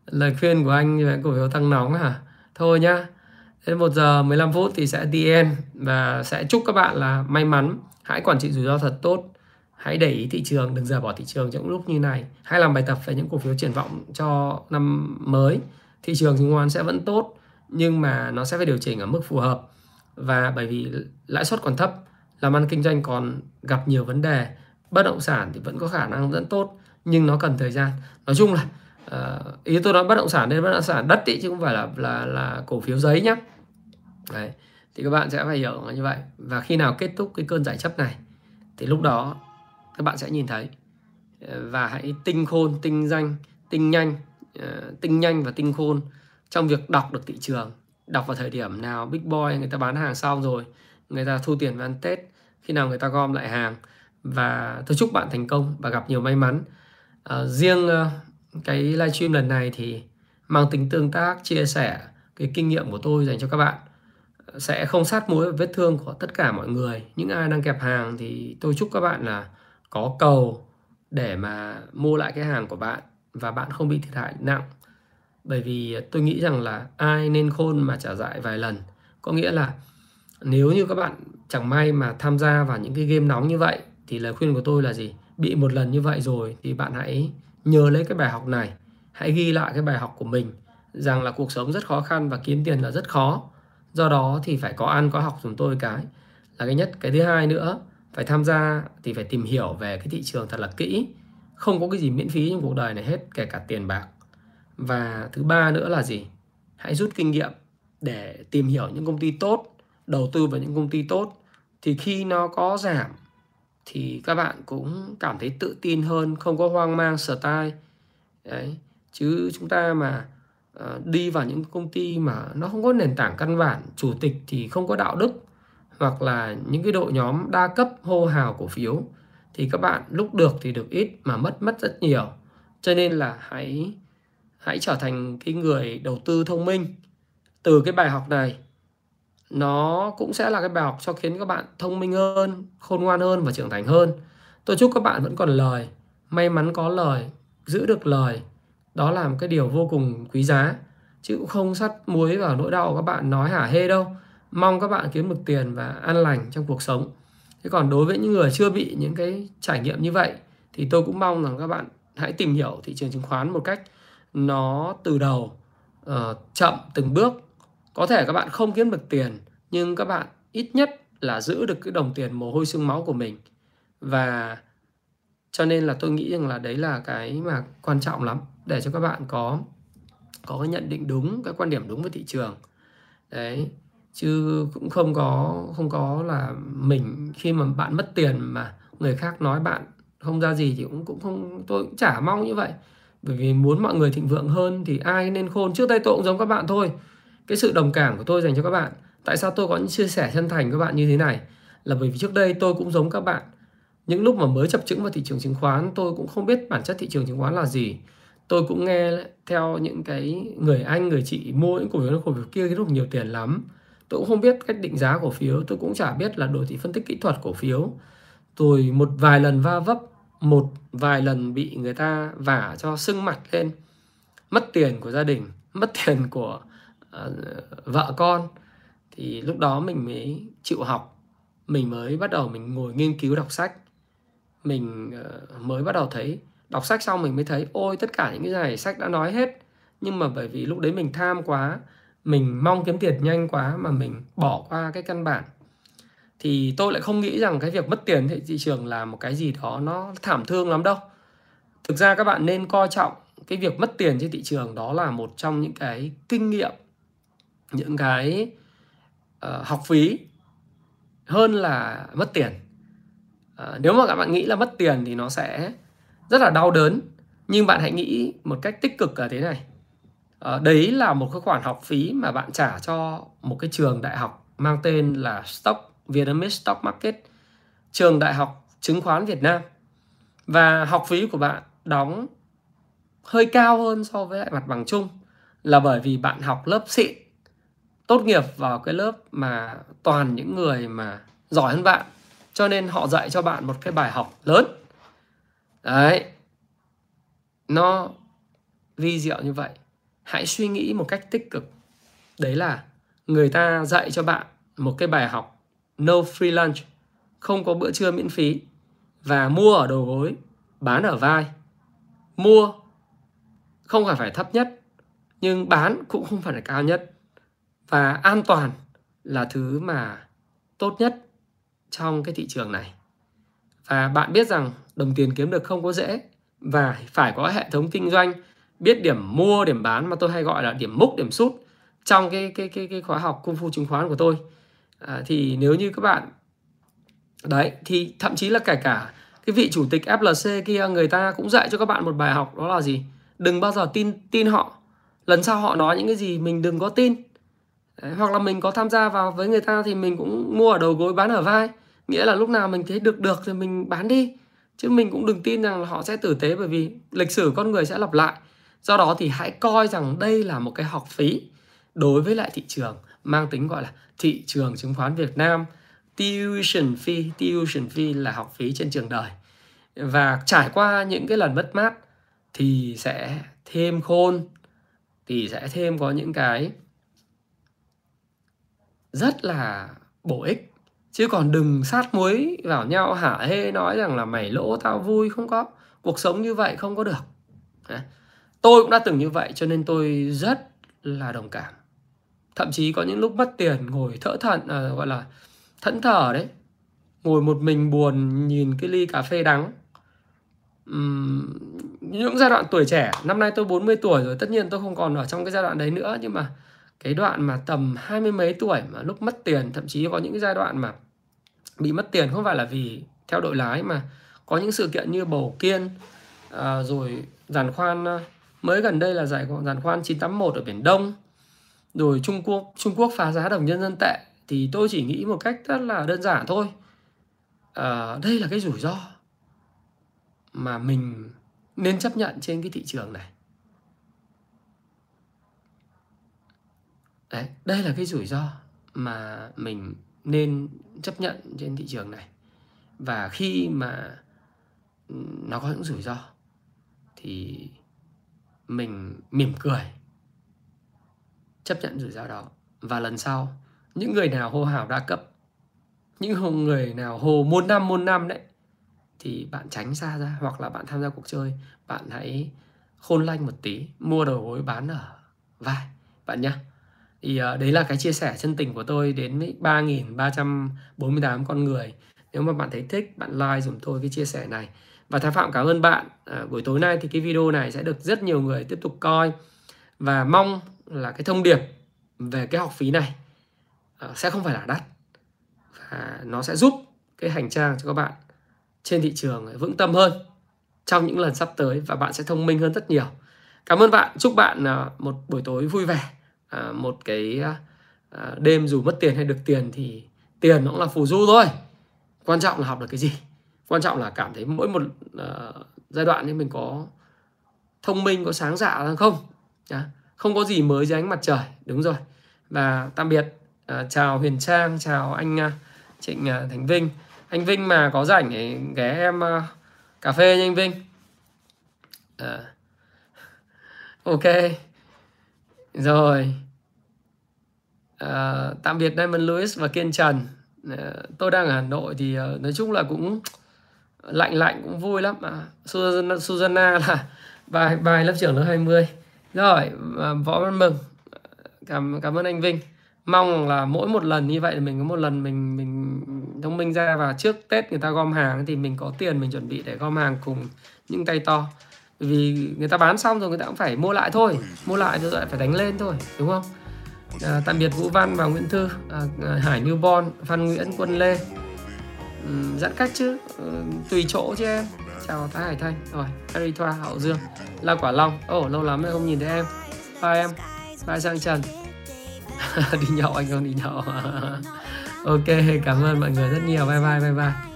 lời khuyên của anh về cổ phiếu tăng nóng à thôi nhá, đến 1 giờ 15 phút thì sẽ DN và sẽ chúc các bạn là may mắn. Hãy quản trị rủi ro thật tốt. Hãy để ý thị trường, đừng rời bỏ thị trường trong lúc như này. Hãy làm bài tập về những cổ phiếu triển vọng cho năm mới. Thị trường chứng khoán sẽ vẫn tốt, nhưng mà nó sẽ phải điều chỉnh ở mức phù hợp. Và bởi vì lãi suất còn thấp làm ăn kinh doanh còn gặp nhiều vấn đề bất động sản thì vẫn có khả năng dẫn tốt nhưng nó cần thời gian nói chung là uh, ý tôi nói bất động sản nên bất động sản đất ý, chứ không phải là là là cổ phiếu giấy nhé Đấy. thì các bạn sẽ phải hiểu như vậy và khi nào kết thúc cái cơn giải chấp này thì lúc đó các bạn sẽ nhìn thấy ờ, và hãy tinh khôn tinh danh tinh nhanh uh, tinh nhanh và tinh khôn trong việc đọc được thị trường đọc vào thời điểm nào big boy người ta bán hàng xong rồi người ta thu tiền về ăn tết khi nào người ta gom lại hàng. Và tôi chúc bạn thành công và gặp nhiều may mắn. À, riêng uh, cái livestream lần này thì mang tính tương tác chia sẻ cái kinh nghiệm của tôi dành cho các bạn. Sẽ không sát muối vết thương của tất cả mọi người. Những ai đang kẹp hàng thì tôi chúc các bạn là có cầu để mà mua lại cái hàng của bạn và bạn không bị thiệt hại nặng. Bởi vì tôi nghĩ rằng là ai nên khôn mà trả dại vài lần. Có nghĩa là nếu như các bạn chẳng may mà tham gia vào những cái game nóng như vậy, thì lời khuyên của tôi là gì? Bị một lần như vậy rồi thì bạn hãy nhớ lấy cái bài học này. Hãy ghi lại cái bài học của mình rằng là cuộc sống rất khó khăn và kiếm tiền là rất khó. Do đó thì phải có ăn, có học chúng tôi cái là cái nhất. Cái thứ hai nữa, phải tham gia thì phải tìm hiểu về cái thị trường thật là kỹ. Không có cái gì miễn phí trong cuộc đời này hết, kể cả tiền bạc. Và thứ ba nữa là gì? Hãy rút kinh nghiệm để tìm hiểu những công ty tốt đầu tư vào những công ty tốt thì khi nó có giảm thì các bạn cũng cảm thấy tự tin hơn không có hoang mang sở tai. Đấy. Chứ chúng ta mà uh, đi vào những công ty mà nó không có nền tảng căn bản chủ tịch thì không có đạo đức hoặc là những cái đội nhóm đa cấp hô hào cổ phiếu thì các bạn lúc được thì được ít mà mất mất rất nhiều. Cho nên là hãy hãy trở thành cái người đầu tư thông minh. Từ cái bài học này nó cũng sẽ là cái bài học cho khiến các bạn thông minh hơn khôn ngoan hơn và trưởng thành hơn. Tôi chúc các bạn vẫn còn lời may mắn có lời giữ được lời. Đó là một cái điều vô cùng quý giá. Chứ cũng không sắt muối vào nỗi đau của các bạn nói hả hê đâu. Mong các bạn kiếm được tiền và an lành trong cuộc sống. Thế còn đối với những người chưa bị những cái trải nghiệm như vậy thì tôi cũng mong rằng các bạn hãy tìm hiểu thị trường chứng khoán một cách nó từ đầu uh, chậm từng bước. Có thể các bạn không kiếm được tiền nhưng các bạn ít nhất là giữ được cái đồng tiền mồ hôi xương máu của mình. Và cho nên là tôi nghĩ rằng là đấy là cái mà quan trọng lắm, để cho các bạn có có cái nhận định đúng, cái quan điểm đúng với thị trường. Đấy, chứ cũng không có không có là mình khi mà bạn mất tiền mà người khác nói bạn không ra gì thì cũng cũng không, tôi cũng chả mong như vậy. Bởi vì muốn mọi người thịnh vượng hơn thì ai nên khôn. Trước đây tôi cũng giống các bạn thôi. Cái sự đồng cảm của tôi dành cho các bạn tại sao tôi có những chia sẻ chân thành các bạn như thế này? Là bởi vì trước đây tôi cũng giống các bạn. Những lúc mà mới chập chững vào thị trường chứng khoán tôi cũng không biết bản chất thị trường chứng khoán là gì. Tôi cũng nghe theo những cái người anh người chị mua những cổ phiếu cổ phiếu kia cái lúc nhiều tiền lắm. Tôi cũng không biết cách định giá cổ phiếu tôi cũng chả biết là đồ thị phân tích kỹ thuật cổ phiếu. Rồi một vài lần va vấp một vài lần bị người ta vả cho sưng mặt lên. Mất tiền của gia đình mất tiền của uh, vợ con thì lúc đó mình mới chịu học. Mình mới bắt đầu mình ngồi nghiên cứu đọc sách. Mình ờ, mới bắt đầu thấy, đọc sách xong mình mới thấy, ôi, tất cả những cái này sách đã nói hết. Nhưng mà bởi vì lúc đấy mình tham quá, mình mong kiếm tiền nhanh quá mà mình bỏ qua cái căn bản. Thì tôi lại không nghĩ rằng cái việc mất tiền thị trường là một cái gì đó nó thảm thương lắm đâu. Thực ra các bạn nên coi trọng cái việc mất tiền trên thị trường, đó là một trong những cái kinh nghiệm, những cái uh, học phí hơn là mất tiền. Uh, nếu mà các bạn nghĩ là mất tiền thì nó sẽ rất là đau đớn nhưng bạn hãy nghĩ một cách tích cực là thế này. Uh, đấy là một cái khoản học phí mà bạn trả cho một cái trường đại học mang tên là Stock Vietnamese Stock Market trường đại học chứng khoán Việt Nam. Và học phí của bạn đóng hơi cao hơn so với lại mặt bằng chung là bởi vì bạn học lớp xịn tốt nghiệp vào cái lớp mà toàn những người mà giỏi hơn bạn. Cho nên họ dạy cho bạn một cái bài học lớn. Đấy. Nó vi diệu như vậy. Hãy suy nghĩ một cách tích cực. Đấy là người ta dạy cho bạn một cái bài học no free lunch, không có bữa trưa miễn phí và mua ở đầu gối, bán ở vai. Mua không phải phải thấp nhất, nhưng bán cũng không phải là cao nhất và an toàn là thứ mà tốt nhất trong cái thị trường này. Và bạn biết rằng đồng tiền kiếm được không có dễ và phải có hệ thống kinh doanh biết điểm mua điểm bán mà tôi hay gọi là điểm múc điểm sút trong cái cái cái cái khóa học cung phu chứng khoán của tôi. À, thì nếu như các bạn đấy thì thậm chí là kể cả cái vị chủ tịch FLC kia người ta cũng dạy cho các bạn một bài học đó là gì? Đừng bao giờ tin tin họ. Lần sau họ nói những cái gì mình đừng có tin đấy, hoặc là mình có tham gia vào với người ta thì mình cũng mua ở đầu gối bán ở vai. Nghĩa là lúc nào mình thấy được được thì mình bán đi. Chứ mình cũng đừng tin rằng là họ sẽ tử tế bởi vì lịch sử con người sẽ lặp lại. Do đó thì hãy coi rằng đây là một cái học phí đối với lại thị trường mang tính gọi là thị trường chứng khoán Việt Nam. Tuition fee tuition fee là học phí trên trường đời. Và trải qua những cái lần mất mát thì sẽ thêm khôn thì sẽ thêm có những cái rất là bổ ích. Chứ còn đừng sát muối vào nhau hả? Hê nói rằng là mày lỗ tao vui không có. Cuộc sống như vậy không có được. Tôi cũng đã từng như vậy cho nên tôi rất là đồng cảm. Thậm chí có những lúc mất tiền ngồi thở thận à, gọi là thẫn thờ đấy. Ngồi một mình buồn nhìn cái ly cà phê đắng. Uhm, những giai đoạn tuổi trẻ năm nay tôi 40 tuổi rồi tất nhiên tôi không còn ở trong cái giai đoạn đấy nữa nhưng mà cái đoạn mà tầm hai mươi mấy tuổi mà lúc mất tiền thậm chí có những giai đoạn mà bị mất tiền không phải là vì theo đội lái mà có những sự kiện như bầu kiên à, rồi giàn khoan ờ, mới gần đây là giải giàn khoan 981 ở biển Đông rồi Trung Quốc Trung Quốc phá giá đồng nhân dân tệ. Thì tôi chỉ nghĩ một cách rất là đơn giản thôi. À, đây là cái rủi ro mà mình nên chấp nhận trên cái thị trường này. Đấy, đây là cái rủi ro mà mình nên chấp nhận trên thị trường này. Và khi mà nó có những rủi ro thì mình mỉm cười chấp nhận rủi ro đó. Và lần sau, những người nào hô hào đa cấp, những người nào hồ muôn năm muôn năm đấy, thì bạn tránh xa ra hoặc là bạn tham gia cuộc chơi, bạn hãy khôn lanh một tí, mua đầu gối bán ở vai, bạn nhé thì uh, đấy là cái chia sẻ chân tình của tôi đến với 3.348 con người. Nếu mà bạn thấy thích bạn like dùm tôi cái chia sẻ này. Và Thái Phạm cảm ơn bạn. À, buổi tối nay thì cái video này sẽ được rất nhiều người tiếp tục coi. Và mong là cái thông điệp về cái học phí này à, sẽ không phải là đắt. Và nó sẽ giúp cái hành trang cho các bạn trên thị trường vững tâm hơn trong những lần sắp tới và bạn sẽ thông minh hơn rất nhiều. Cảm ơn bạn. Chúc bạn à, một buổi tối vui vẻ à, một cái à, à, đêm dù mất tiền hay được tiền thì tiền nó cũng là phù du thôi. Quan trọng là học được cái gì. Quan trọng là cảm thấy mỗi một à, giai đoạn thì mình có thông minh có sáng dạ hay không? À, không có gì mới dưới ánh mặt trời. Đúng rồi. Và tạm biệt à, chào huyền trang chào anh à, trịnh à, thành vinh. Anh vinh mà có rảnh thì ghé em à, cà phê nha anh vinh. À, ok rồi. À, tạm biệt Diamond Lewis và Kiên Trần. À, tôi đang ở Hà Nội thì à, nói chung là cũng lạnh lạnh cũng vui lắm. Mà Susanna, Susanna là bài bài lớp trưởng lớp 20 rồi võ văn mừng. Cảm cảm ơn anh Vinh. Mong là mỗi một lần như vậy mình có một lần mình mình thông minh ra và trước Tết người ta gom hàng thì mình có tiền mình chuẩn bị để gom hàng cùng những tay to vì người ta bán xong rồi người ta cũng phải mua lại thôi. Mua lại rồi lại phải đánh lên thôi đúng không? À, tạm biệt Vũ Văn và Nguyễn Thư. À, Hải Newborn Phan Nguyễn Quân Lê. Um, giãn cách chứ. Uh, tùy chỗ chứ em. Chào thái hải thanh. Rồi harry thoa hậu dương la quả long. Ồ oh, lâu lắm rồi không nhìn thấy em. Bye em. Bye sang trần. Đi nhậu anh không đi nhậu. Ok cảm ơn mọi người rất nhiều. Bye bye bye bye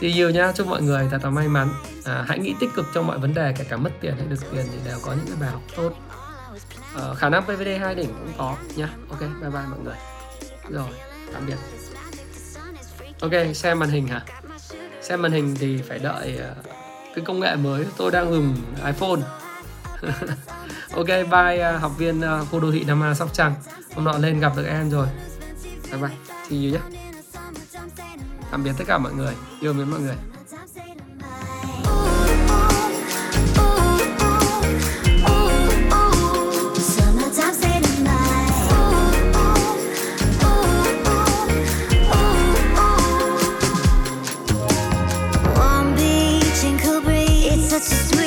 see you nhá chúc mọi người thật là may mắn. À, hãy nghĩ tích cực trong mọi vấn đề kể cả mất tiền hay được tiền thì đều có những cái bài học tốt. À, khả năng pvd hai đỉnh cũng có nhá. Ok bye bye mọi người. Rồi tạm biệt. Ok xem màn hình hả? Xem màn hình thì phải đợi ờ, cái công nghệ mới. Tôi đang dùng iphone. Ok bye ờ, học viên khu đô thị nam a sóc trăng. Hôm nọ lên gặp được em rồi. Bye bye. See you nhé tạm biệt tất cả mọi người. Yêu mến mọi người. Sweat